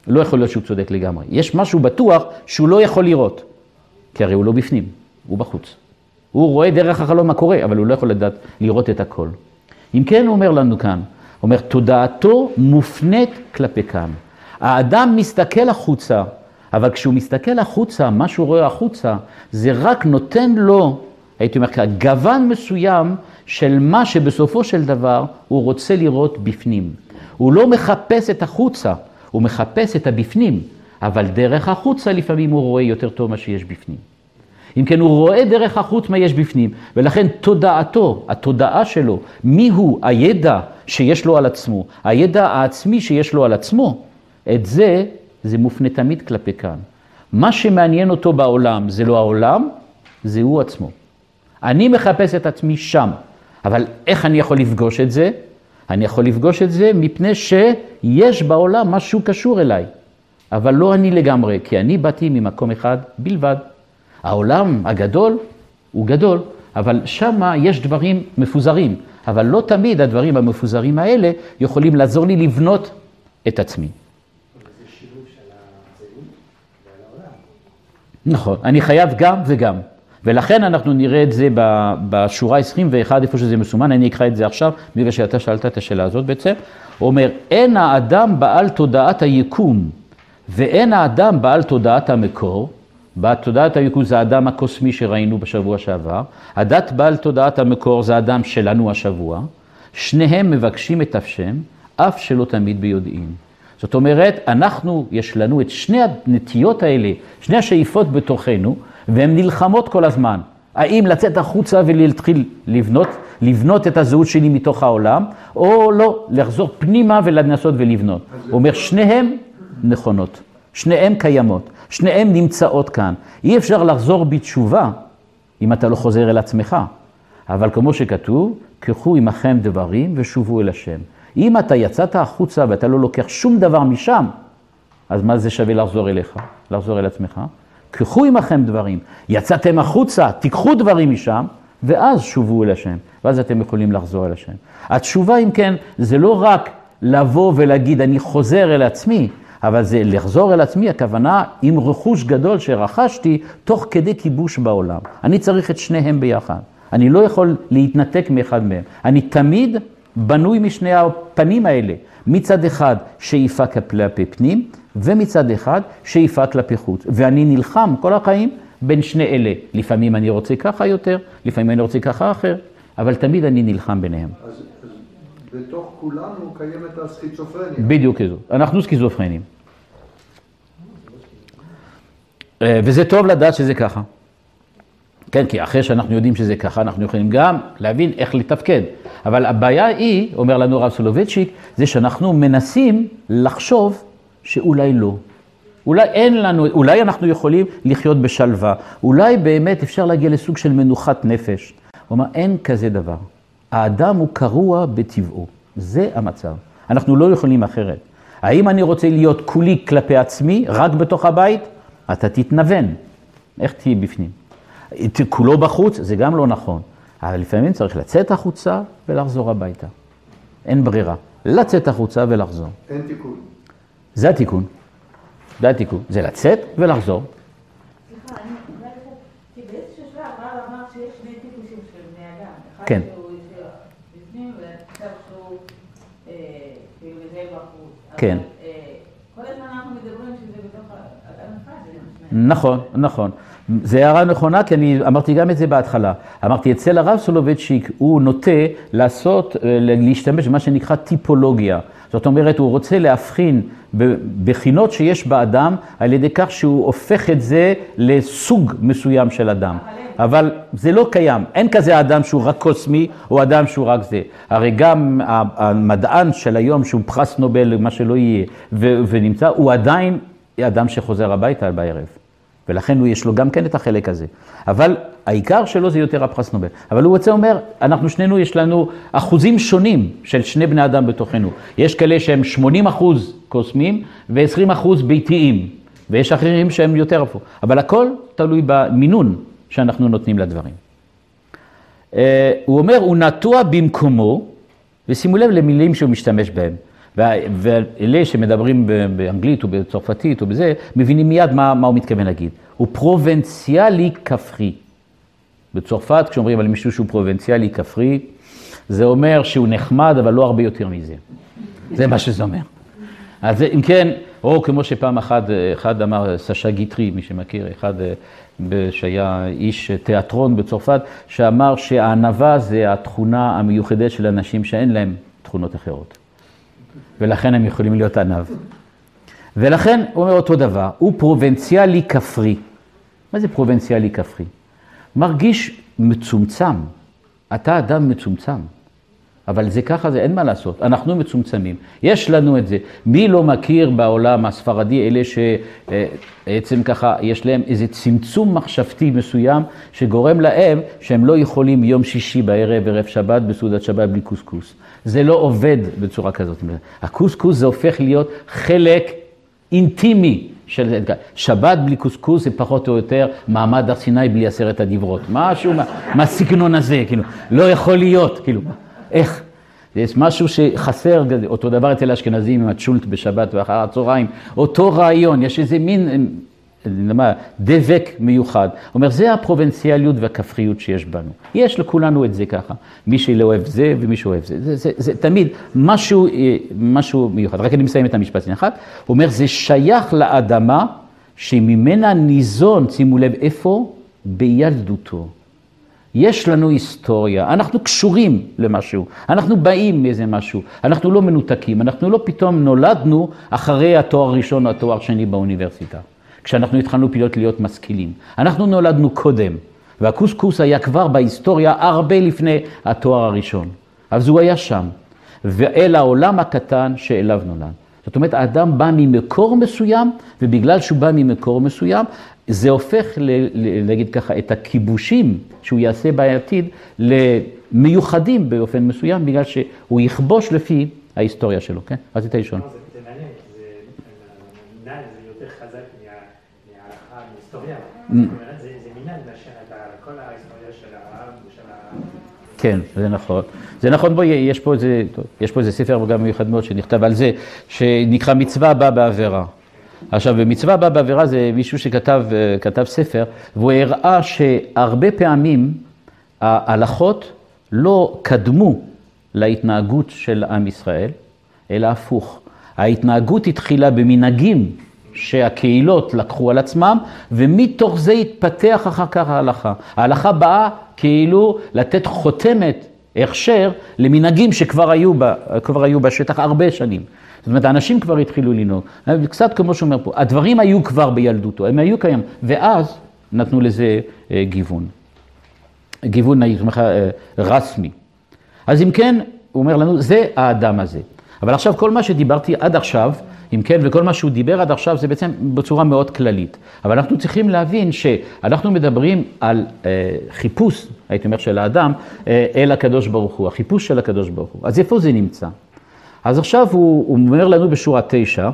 לא יכול להיות שהוא צודק לגמרי. יש משהו בטוח שהוא לא יכול לראות, כי הרי הוא לא בפנים, הוא בחוץ. הוא רואה דרך החלום מה קורה, אבל הוא לא יכול לדעת לראות את הכל. אם כן, הוא אומר לנו כאן, הוא אומר, תודעתו מופנית כלפי כאן. האדם מסתכל החוצה, אבל כשהוא מסתכל החוצה, מה שהוא רואה החוצה, זה רק נותן לו, הייתי אומר ככה, גוון מסוים של מה שבסופו של דבר הוא רוצה לראות בפנים. הוא לא מחפש את החוצה, הוא מחפש את הבפנים, אבל דרך החוצה לפעמים הוא רואה יותר טוב מה שיש בפנים. אם כן, הוא רואה דרך החוץ מה יש בפנים, ולכן תודעתו, התודעה שלו, מיהו הידע שיש לו על עצמו, הידע העצמי שיש לו על עצמו, את זה, זה מופנה תמיד כלפי כאן. מה שמעניין אותו בעולם זה לא העולם, זה הוא עצמו. אני מחפש את עצמי שם, אבל איך אני יכול לפגוש את זה? אני יכול לפגוש את זה מפני שיש בעולם משהו קשור אליי, אבל לא אני לגמרי, כי אני באתי ממקום אחד בלבד. העולם הגדול הוא גדול, אבל שם יש דברים מפוזרים, אבל לא תמיד הדברים המפוזרים האלה יכולים לעזור לי לבנות את עצמי. נכון, אני חייב גם וגם. ולכן אנחנו נראה את זה בשורה 21, איפה שזה מסומן, אני אקרא את זה עכשיו, בגלל שאתה שאלת את השאלה הזאת בעצם. הוא אומר, אין האדם בעל תודעת היקום ואין האדם בעל תודעת המקור, בתודעת היקום זה האדם הקוסמי שראינו בשבוע שעבר, הדת בעל תודעת המקור זה האדם שלנו השבוע, שניהם מבקשים את השם, אף שלא תמיד ביודעין. זאת אומרת, אנחנו, יש לנו את שני הנטיות האלה, שני השאיפות בתוכנו, והן נלחמות כל הזמן. האם לצאת החוצה ולהתחיל לבנות, לבנות את הזהות שלי מתוך העולם, או לא, לחזור פנימה ולנסות ולבנות. הוא אומר, שניהם נכונות, שניהם קיימות, שניהם נמצאות כאן. אי אפשר לחזור בתשובה אם אתה לא חוזר אל עצמך. אבל כמו שכתוב, קחו עמכם דברים ושובו אל השם. אם אתה יצאת החוצה ואתה לא לוקח שום דבר משם, אז מה זה שווה לחזור אליך, לחזור אל עצמך? קחו עמכם דברים. יצאתם החוצה, תיקחו דברים משם, ואז שובו אל השם. ואז אתם יכולים לחזור אל השם. התשובה, אם כן, זה לא רק לבוא ולהגיד, אני חוזר אל עצמי, אבל זה לחזור אל עצמי, הכוונה עם רכוש גדול שרכשתי תוך כדי כיבוש בעולם. אני צריך את שניהם ביחד. אני לא יכול להתנתק מאחד מהם. אני תמיד בנוי משני הפנים האלה. מצד אחד שאיפה כלפי פנים, ומצד אחד שאיפה כלפי חוץ. ואני נלחם כל החיים בין שני אלה. לפעמים אני רוצה ככה יותר, לפעמים אני רוצה ככה אחר, אבל תמיד אני נלחם ביניהם. אז, אז בתוך כולנו קיימת הסכיצופרניה. בדיוק כזו. אנחנו סכיזופרנים. אה, וזה טוב לדעת שזה ככה. כן, כי אחרי שאנחנו יודעים שזה ככה, אנחנו יכולים גם להבין איך לתפקד. אבל הבעיה היא, אומר לנו הרב סולובייצ'יק, זה שאנחנו מנסים לחשוב שאולי לא. אולי אין לנו, אולי אנחנו יכולים לחיות בשלווה, אולי באמת אפשר להגיע לסוג של מנוחת נפש. הוא אומר, אין כזה דבר. האדם הוא קרוע בטבעו, זה המצב. אנחנו לא יכולים אחרת. האם אני רוצה להיות כולי כלפי עצמי, רק בתוך הבית? אתה תתנוון. איך תהיי בפנים? כולו בחוץ, זה גם לא נכון. אבל לפעמים צריך לצאת החוצה ולחזור הביתה. אין ברירה. לצאת החוצה ולחזור. אין תיקון. זה התיקון. זה התיקון. זה לצאת ולחזור. אחד כן. אה, כאילו. כן. אה, כל הזמן אנחנו מדברים שזה בתוך משנה. נכון, נכון. זו הערה נכונה, כי אני אמרתי גם את זה בהתחלה. אמרתי, אצל הרב סולובייצ'יק הוא נוטה לעשות, אה, להשתמש במה שנקרא טיפולוגיה. זאת אומרת, הוא רוצה להבחין בחינות שיש באדם על ידי כך שהוא הופך את זה לסוג מסוים של אדם. אבל זה לא קיים, אין כזה אדם שהוא רק קוסמי או אדם שהוא רק זה. הרי גם המדען של היום שהוא פרס נובל, מה שלא יהיה, ונמצא, הוא עדיין אדם שחוזר הביתה בערב. ולכן הוא יש לו גם כן את החלק הזה. אבל העיקר שלו זה יותר הפרס נובל. אבל הוא רוצה אומר, אנחנו שנינו, יש לנו אחוזים שונים של שני בני אדם בתוכנו. יש כאלה שהם 80 אחוז קוסמים ו-20 אחוז ביתיים, ויש אחרים שהם יותר הפוך. אבל הכל תלוי במינון שאנחנו נותנים לדברים. אה, הוא אומר, הוא נטוע במקומו, ושימו לב למילים שהוא משתמש בהם. ואלה שמדברים באנגלית או בצרפתית או בזה, מבינים מיד מה, מה הוא מתכוון להגיד. הוא פרובנציאלי כפרי. בצרפת, כשאומרים על מישהו שהוא פרובנציאלי כפרי, זה אומר שהוא נחמד, אבל לא הרבה יותר מזה. זה מה שזה אומר. אז אם כן, או כמו שפעם אחת, אחד אמר, סשה גיטרי, מי שמכיר, אחד אה, שהיה איש תיאטרון בצרפת, שאמר שהענווה זה התכונה המיוחדת של אנשים שאין להם תכונות אחרות. ולכן הם יכולים להיות ענב. ולכן הוא אומר אותו דבר, הוא פרובנציאלי כפרי. מה זה פרובנציאלי כפרי? מרגיש מצומצם. אתה אדם מצומצם. אבל זה ככה, זה אין מה לעשות, אנחנו מצומצמים. יש לנו את זה. מי לא מכיר בעולם הספרדי אלה שבעצם ככה יש להם איזה צמצום מחשבתי מסוים שגורם להם שהם לא יכולים יום שישי בערב, ערב שבת, בסעודת שבת בלי קוסקוס. זה לא עובד בצורה כזאת. הקוסקוס זה הופך להיות חלק אינטימי של שבת בלי קוסקוס זה פחות או יותר מעמד הר סיני בלי עשרת הדברות. משהו מה- מהסגנון הזה, כאילו, לא יכול להיות, כאילו, איך? יש משהו שחסר, אותו דבר אצל האשכנזים עם הצ'ולט בשבת ואחר הצהריים, אותו רעיון, יש איזה מין, אני יודע מה, דבק מיוחד. הוא אומר, זה הפרובנציאליות והכפריות שיש בנו. יש לכולנו את זה ככה. מי שלא אוהב זה ומי שאוהב זה. זה, זה, זה תמיד משהו, אה, משהו מיוחד. רק אני מסיים את המשפט שנייה אחת. הוא אומר, זה שייך לאדמה שממנה ניזון, שימו לב, איפה? בילדותו. יש לנו היסטוריה, אנחנו קשורים למשהו, אנחנו באים מאיזה משהו, אנחנו לא מנותקים, אנחנו לא פתאום נולדנו אחרי התואר הראשון או התואר השני באוניברסיטה, כשאנחנו התחלנו פתאום להיות משכילים. אנחנו נולדנו קודם, והקוסקוס היה כבר בהיסטוריה הרבה לפני התואר הראשון. אז הוא היה שם, ואל העולם הקטן שאליו נולד. זאת אומרת, האדם בא ממקור מסוים, ובגלל שהוא בא ממקור מסוים, זה הופך, נגיד ככה, את הכיבושים שהוא יעשה בעתיד למיוחדים באופן מסוים, בגלל שהוא יכבוש לפי ההיסטוריה שלו, כן? רצית לשאול. כן, זה נכון. זה נכון, בואי, יש פה איזה, יש פה איזה ספר גם מיוחד מאוד שנכתב על זה, שנקרא מצווה הבאה בעבירה. עכשיו, במצווה הבאה בעבירה זה מישהו שכתב אה, כתב ספר, והוא הראה שהרבה פעמים ההלכות לא קדמו להתנהגות של עם ישראל, אלא הפוך. ההתנהגות התחילה במנהגים שהקהילות לקחו על עצמם, ומתוך זה התפתח אחר כך ההלכה. ההלכה באה כאילו לתת חותמת, הכשר, למנהגים שכבר היו, ב, היו בשטח הרבה שנים. זאת אומרת, האנשים כבר התחילו לנהוג. קצת כמו שאומר פה, הדברים היו כבר בילדותו, הם היו קיים, ואז נתנו לזה אה, גיוון. גיוון, הייתי אומר לך, אה. אז אם כן, הוא אומר לנו, זה האדם הזה. אבל עכשיו, כל מה שדיברתי עד עכשיו, אם כן, וכל מה שהוא דיבר עד עכשיו, זה בעצם בצורה מאוד כללית. אבל אנחנו צריכים להבין שאנחנו מדברים על אה, חיפוש, הייתי אומר, של האדם, אה, אל הקדוש ברוך הוא, החיפוש של הקדוש ברוך הוא. אז איפה זה נמצא? אז עכשיו הוא, הוא אומר לנו בשורה תשע,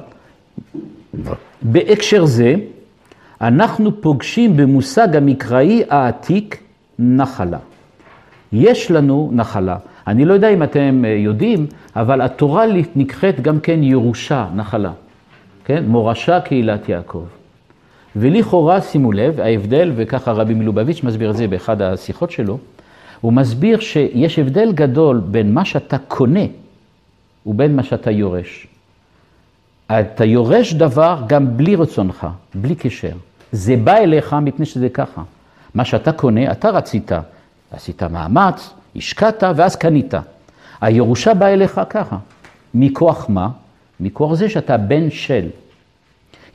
בהקשר זה, אנחנו פוגשים במושג המקראי העתיק נחלה. יש לנו נחלה. אני לא יודע אם אתם אה, יודעים, אבל התורה נקראת גם כן ירושה, נחלה. כן? מורשה קהילת יעקב. ולכאורה, שימו לב, ההבדל, וככה רבי מלובביץ' מסביר את זה באחד השיחות שלו, הוא מסביר שיש הבדל גדול בין מה שאתה קונה ובין מה שאתה יורש. אתה יורש דבר גם בלי רצונך, בלי קשר. זה בא אליך מפני שזה ככה. מה שאתה קונה, אתה רצית, עשית מאמץ, השקעת ואז קנית. הירושה באה אליך ככה. מכוח מה? מכוח זה שאתה בן של.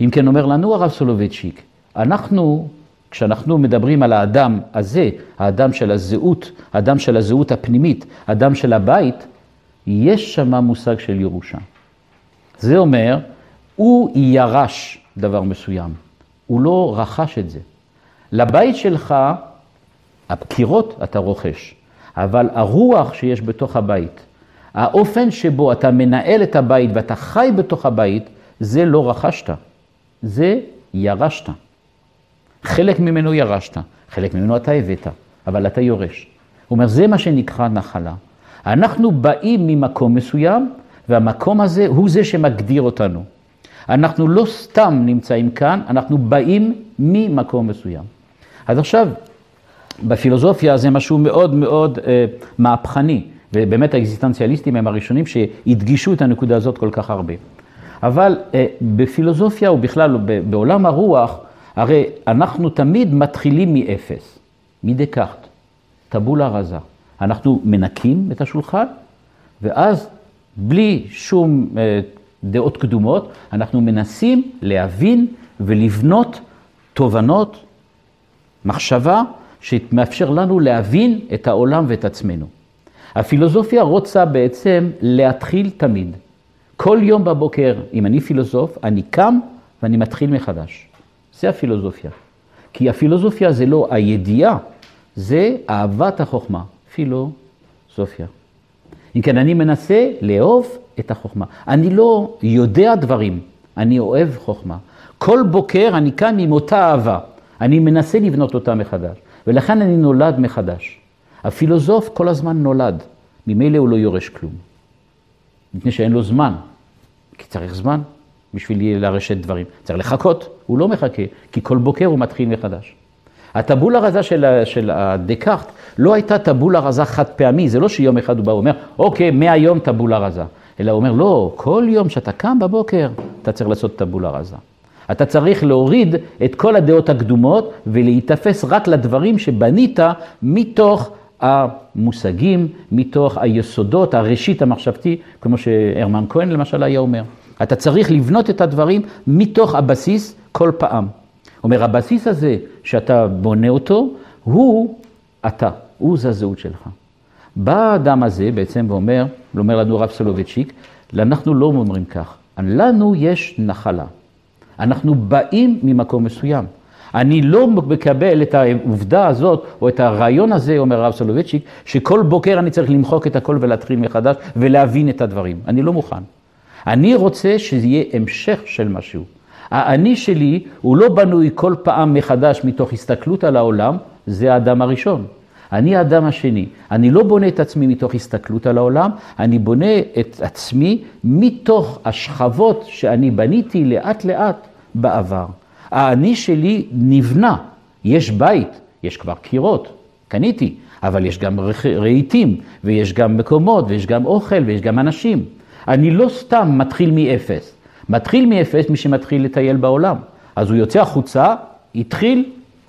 אם כן אומר לנו הרב סולובייצ'יק, אנחנו, כשאנחנו מדברים על האדם הזה, האדם של הזהות, האדם של הזהות הפנימית, האדם של הבית, יש שם מושג של ירושה. זה אומר, הוא ירש דבר מסוים, הוא לא רכש את זה. לבית שלך, הקירות אתה רוכש, אבל הרוח שיש בתוך הבית, האופן שבו אתה מנהל את הבית ואתה חי בתוך הבית, זה לא רכשת, זה ירשת. חלק ממנו ירשת, חלק ממנו אתה הבאת, אבל אתה יורש. הוא אומר, זה מה שנקרא נחלה. אנחנו באים ממקום מסוים, והמקום הזה הוא זה שמגדיר אותנו. אנחנו לא סתם נמצאים כאן, אנחנו באים ממקום מסוים. אז עכשיו, בפילוסופיה זה משהו מאוד מאוד אה, מהפכני, ובאמת האקזיסטנציאליסטים הם הראשונים שהדגישו את הנקודה הזאת כל כך הרבה. אבל אה, בפילוסופיה ובכלל בעולם הרוח, הרי אנחנו תמיד מתחילים מאפס, מדקארט, טבולה רזה. אנחנו מנקים את השולחן, ואז בלי שום אה, דעות קדומות, אנחנו מנסים להבין ולבנות תובנות, מחשבה, שמאפשר לנו להבין את העולם ואת עצמנו. הפילוסופיה רוצה בעצם להתחיל תמיד. כל יום בבוקר, אם אני פילוסוף, אני קם ואני מתחיל מחדש. זה הפילוסופיה. כי הפילוסופיה זה לא הידיעה, זה אהבת החוכמה. פילוסופיה. אם כן, אני מנסה לאהוב את החוכמה. אני לא יודע דברים, אני אוהב חוכמה. כל בוקר אני קם עם אותה אהבה, אני מנסה לבנות אותה מחדש, ולכן אני נולד מחדש. הפילוסוף כל הזמן נולד, ממילא הוא לא יורש כלום. מפני שאין לו זמן, כי צריך זמן בשביל לרשת דברים. צריך לחכות, הוא לא מחכה, כי כל בוקר הוא מתחיל מחדש. הטבולה רזה של, של דקארט לא הייתה טבולה רזה חד פעמי, זה לא שיום אחד הוא בא ואומר, אוקיי, מהיום טבולה רזה. אלא הוא אומר, לא, כל יום שאתה קם בבוקר, אתה צריך לעשות טבולה רזה. אתה צריך להוריד את כל הדעות הקדומות ולהיתפס רק לדברים שבנית מתוך המושגים, מתוך היסודות, הראשית המחשבתי, כמו שהרמן כהן למשל היה אומר. אתה צריך לבנות את הדברים מתוך הבסיס כל פעם. אומר, הבסיס הזה שאתה בונה אותו, הוא אתה, הוא זה הזהות שלך. בא האדם הזה בעצם ואומר, אומר לנו הרב סולובייצ'יק, אנחנו לא אומרים כך, לנו יש נחלה. אנחנו באים ממקום מסוים. אני לא מקבל את העובדה הזאת, או את הרעיון הזה, אומר הרב סולובייצ'יק, שכל בוקר אני צריך למחוק את הכל ולהתחיל מחדש ולהבין את הדברים. אני לא מוכן. אני רוצה שזה יהיה המשך של משהו. האני שלי הוא לא בנוי כל פעם מחדש מתוך הסתכלות על העולם, זה האדם הראשון. אני האדם השני. אני לא בונה את עצמי מתוך הסתכלות על העולם, אני בונה את עצמי מתוך השכבות שאני בניתי לאט לאט בעבר. האני שלי נבנה, יש בית, יש כבר קירות, קניתי, אבל יש גם רהיטים, ויש גם מקומות, ויש גם אוכל, ויש גם אנשים. אני לא סתם מתחיל מאפס. מתחיל מאפס מי שמתחיל לטייל בעולם. אז הוא יוצא החוצה, התחיל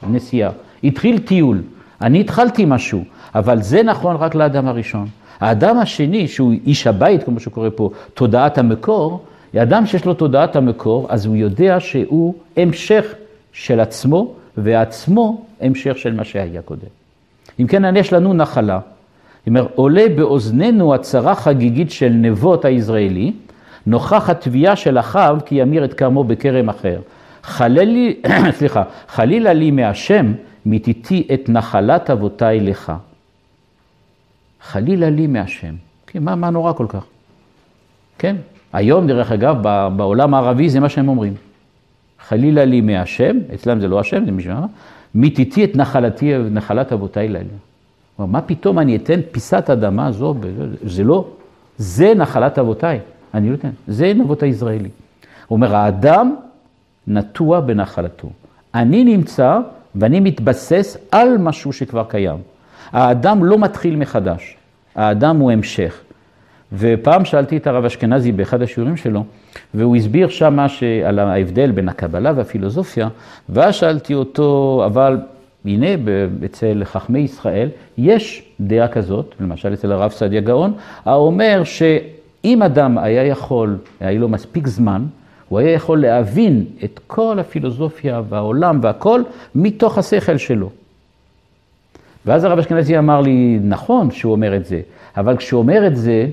נסיעה, התחיל טיול. אני התחלתי משהו, אבל זה נכון רק לאדם הראשון. האדם השני, שהוא איש הבית, כמו שקורא פה, תודעת המקור, אדם שיש לו תודעת המקור, אז הוא יודע שהוא המשך של עצמו, ועצמו המשך של מה שהיה קודם. אם כן, יש לנו נחלה. זאת אומרת, עולה באוזנינו הצהרה חגיגית של נבות הישראלי, נוכח התביעה של אחאב כי ימיר את כרמו בכרם אחר. חללי, סליחה, חלילה לי מהשם, מיתיתי את נחלת אבותיי לך. חלילה לי מהשם. כן, מה, מה נורא כל כך? כן, היום, דרך אגב, בעולם הערבי זה מה שהם אומרים. חלילה לי מהשם, אצלם זה לא השם, זה מישהו, מיתיתי את נחלתי, נחלת אבותיי לעליון. מה פתאום אני אתן פיסת אדמה זו, זה לא, זה נחלת אבותיי. אני לא יודע, זה נבות הישראלי. הוא אומר, האדם נטוע בנחלתו. אני נמצא ואני מתבסס על משהו שכבר קיים. האדם לא מתחיל מחדש, האדם הוא המשך. ופעם שאלתי את הרב אשכנזי באחד השיעורים שלו, והוא הסביר שם על ההבדל בין הקבלה והפילוסופיה, ואז שאלתי אותו, אבל הנה, אצל חכמי ישראל יש דעה כזאת, למשל אצל הרב סעדיה גאון, האומר שאם אדם היה יכול, היה לו מספיק זמן, הוא היה יכול להבין את כל הפילוסופיה והעולם והכל מתוך השכל שלו. ואז הרב אשכנזי אמר לי, נכון שהוא אומר את זה, אבל כשהוא אומר את זה,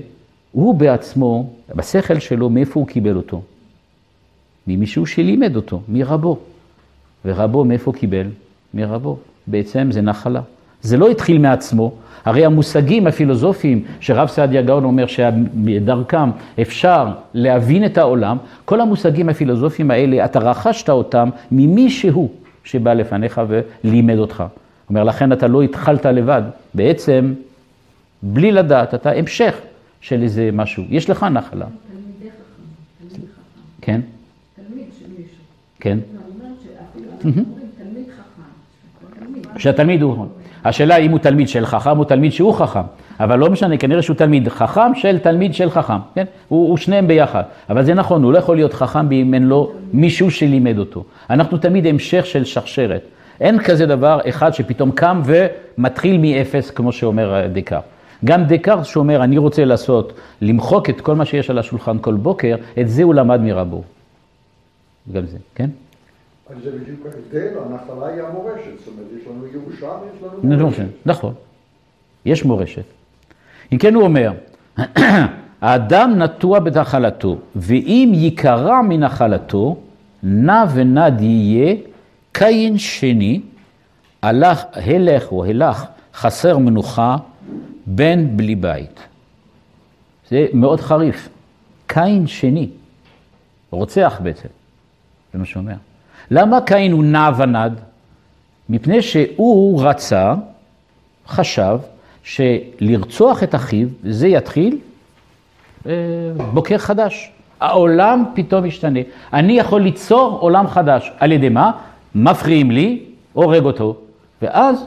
הוא בעצמו, בשכל שלו, מאיפה הוא קיבל אותו? ממישהו שלימד אותו, מרבו. ורבו מאיפה קיבל? מרבו. בעצם זה נחלה. זה לא התחיל מעצמו, הרי המושגים הפילוסופיים שרב סעדיה גאון אומר שדרכם אפשר להבין את העולם, כל המושגים הפילוסופיים האלה, אתה רכשת אותם ממישהו שבא לפניך ולימד אותך. אומר, לכן אתה לא התחלת לבד. בעצם, בלי לדעת, אתה המשך של איזה משהו. יש לך נחלה. תלמידי חכם, תלמיד חכם, כן, תלמיד של מישהו. כן. שהתלמיד הוא, השאלה אם הוא תלמיד של חכם או תלמיד שהוא חכם, אבל לא משנה, כנראה שהוא תלמיד חכם של תלמיד של חכם, כן? הוא, הוא שניהם ביחד, אבל זה נכון, הוא לא יכול להיות חכם אם אין לו מישהו שלימד אותו. אנחנו תמיד המשך של שרשרת. אין כזה דבר אחד שפתאום קם ומתחיל מאפס, כמו שאומר אה, דקאר. גם דקאר שאומר, אני רוצה לעשות, למחוק את כל מה שיש על השולחן כל בוקר, את זה הוא למד מרבו. גם זה, כן? אז זה בדיוק ההבדל, הנחלה היא המורשת, זאת אומרת, יש לנו ירושה ויש לנו מורשת. נכון, יש מורשת. אם כן הוא אומר, האדם נטוע בנחלתו, ואם ייקרע מנחלתו, נע ונד יהיה קין שני, הלך, הלך או הלך חסר מנוחה, בן בלי בית. זה מאוד חריף. קין שני, רוצח בעצם, זה מה שאומר. למה קין הוא נע ונד? מפני שהוא רצה, חשב, שלרצוח את אחיו, זה יתחיל אה, בוקר חדש. העולם פתאום ישתנה. אני יכול ליצור עולם חדש. על ידי מה? מפריעים לי, הורג אותו, ואז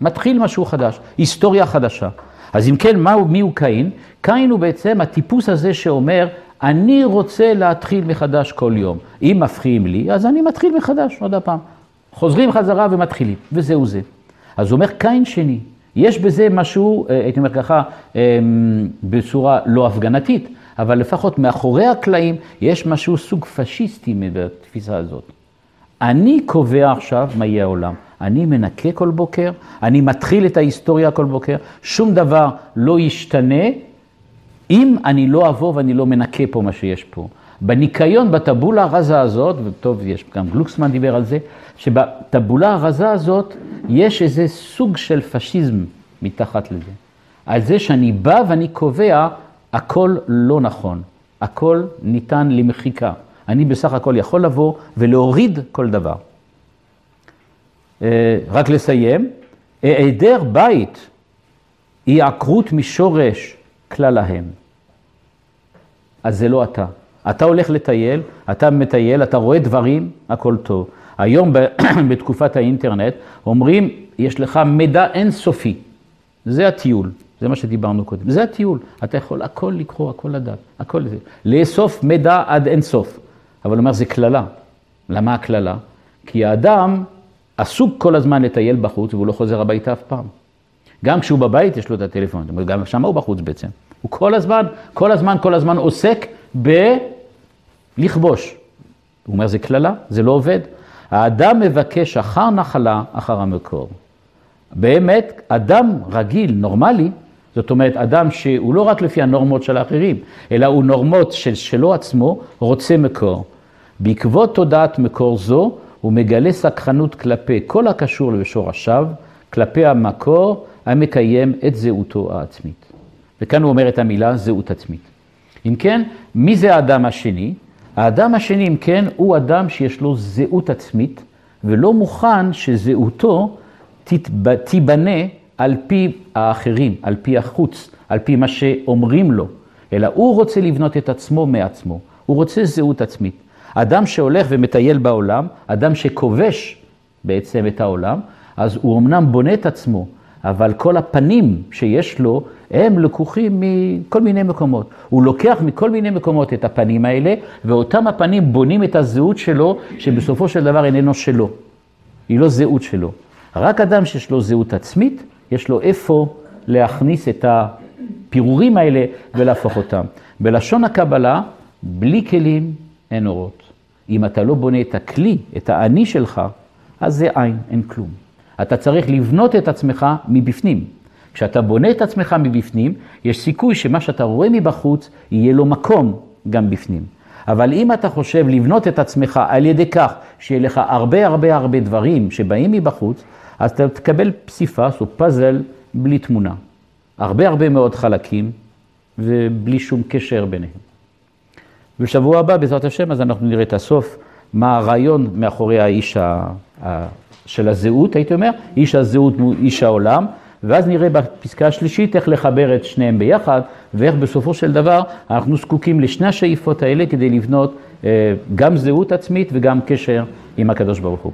מתחיל משהו חדש, היסטוריה חדשה. אז אם כן, מה, מי הוא קין? קין הוא בעצם הטיפוס הזה שאומר, אני רוצה להתחיל מחדש כל יום. אם מפריעים לי, אז אני מתחיל מחדש עוד הפעם. חוזרים חזרה ומתחילים, וזהו זה. אז הוא אומר קין שני. יש בזה משהו, אה, הייתי אומר ככה, אה, בצורה לא הפגנתית, אבל לפחות מאחורי הקלעים יש משהו סוג פשיסטי בתפיסה הזאת. אני קובע עכשיו מה יהיה העולם. אני מנקה כל בוקר, אני מתחיל את ההיסטוריה כל בוקר, שום דבר לא ישתנה אם אני לא אבוא ואני לא מנקה פה מה שיש פה. בניקיון, בטבולה הרזה הזאת, וטוב, יש גם גלוקסמן דיבר על זה, שבטבולה הרזה הזאת יש איזה סוג של פשיזם מתחת לזה. על זה שאני בא ואני קובע, הכל לא נכון, הכל ניתן למחיקה. אני בסך הכל יכול לבוא ולהוריד כל דבר. אה, רק לסיים, היעדר בית היא עקרות משורש כלל ההם. אז זה לא אתה. אתה הולך לטייל, אתה מטייל, אתה רואה דברים, הכל טוב. היום בתקופת האינטרנט אומרים, יש לך מידע אינסופי. זה הטיול, זה מה שדיברנו קודם. זה הטיול. אתה יכול הכל לקרוא, הכל לדעת, הכל זה. לאסוף מידע עד אינסוף. אבל הוא אומר, זה קללה. למה הקללה? כי האדם עסוק כל הזמן לטייל בחוץ והוא לא חוזר הביתה אף פעם. גם כשהוא בבית יש לו את הטלפון, זאת אומרת, גם שם הוא בחוץ בעצם. הוא כל הזמן, כל הזמן, כל הזמן עוסק בלכבוש. הוא אומר, זה קללה, זה לא עובד. האדם מבקש אחר נחלה, אחר המקור. באמת, אדם רגיל, נורמלי, זאת אומרת, אדם שהוא לא רק לפי הנורמות של האחרים, אלא הוא נורמות של שלו עצמו, רוצה מקור. בעקבות תודעת מקור זו, הוא מגלה סקחנות כלפי כל הקשור לשורשיו, כלפי המקור המקיים את זהותו העצמית. וכאן הוא אומר את המילה זהות עצמית. אם כן, מי זה האדם השני? האדם השני, אם כן, הוא אדם שיש לו זהות עצמית, ולא מוכן שזהותו תיבנה על פי האחרים, על פי החוץ, על פי מה שאומרים לו, אלא הוא רוצה לבנות את עצמו מעצמו, הוא רוצה זהות עצמית. אדם שהולך ומטייל בעולם, אדם שכובש בעצם את העולם, אז הוא אמנם בונה את עצמו, אבל כל הפנים שיש לו, הם לקוחים מכל מיני מקומות. הוא לוקח מכל מיני מקומות את הפנים האלה, ואותם הפנים בונים את הזהות שלו, שבסופו של דבר איננו שלו. היא לא זהות שלו. רק אדם שיש לו זהות עצמית, יש לו איפה להכניס את הפירורים האלה ולהפוך אותם. בלשון הקבלה, בלי כלים אין אורות. אם אתה לא בונה את הכלי, את האני שלך, אז זה אין, אין כלום. אתה צריך לבנות את עצמך מבפנים. כשאתה בונה את עצמך מבפנים, יש סיכוי שמה שאתה רואה מבחוץ, יהיה לו מקום גם בפנים. אבל אם אתה חושב לבנות את עצמך על ידי כך שיהיה לך הרבה הרבה הרבה דברים שבאים מבחוץ, אז אתה תקבל פסיפס או פאזל בלי תמונה. הרבה הרבה מאוד חלקים ובלי שום קשר ביניהם. בשבוע הבא, בעזרת השם, אז אנחנו נראה את הסוף, מה הרעיון מאחורי האיש של הזהות, הייתי אומר, איש הזהות מול איש העולם, ואז נראה בפסקה השלישית איך לחבר את שניהם ביחד, ואיך בסופו של דבר אנחנו זקוקים לשני השאיפות האלה כדי לבנות אה, גם זהות עצמית וגם קשר עם הקדוש ברוך הוא.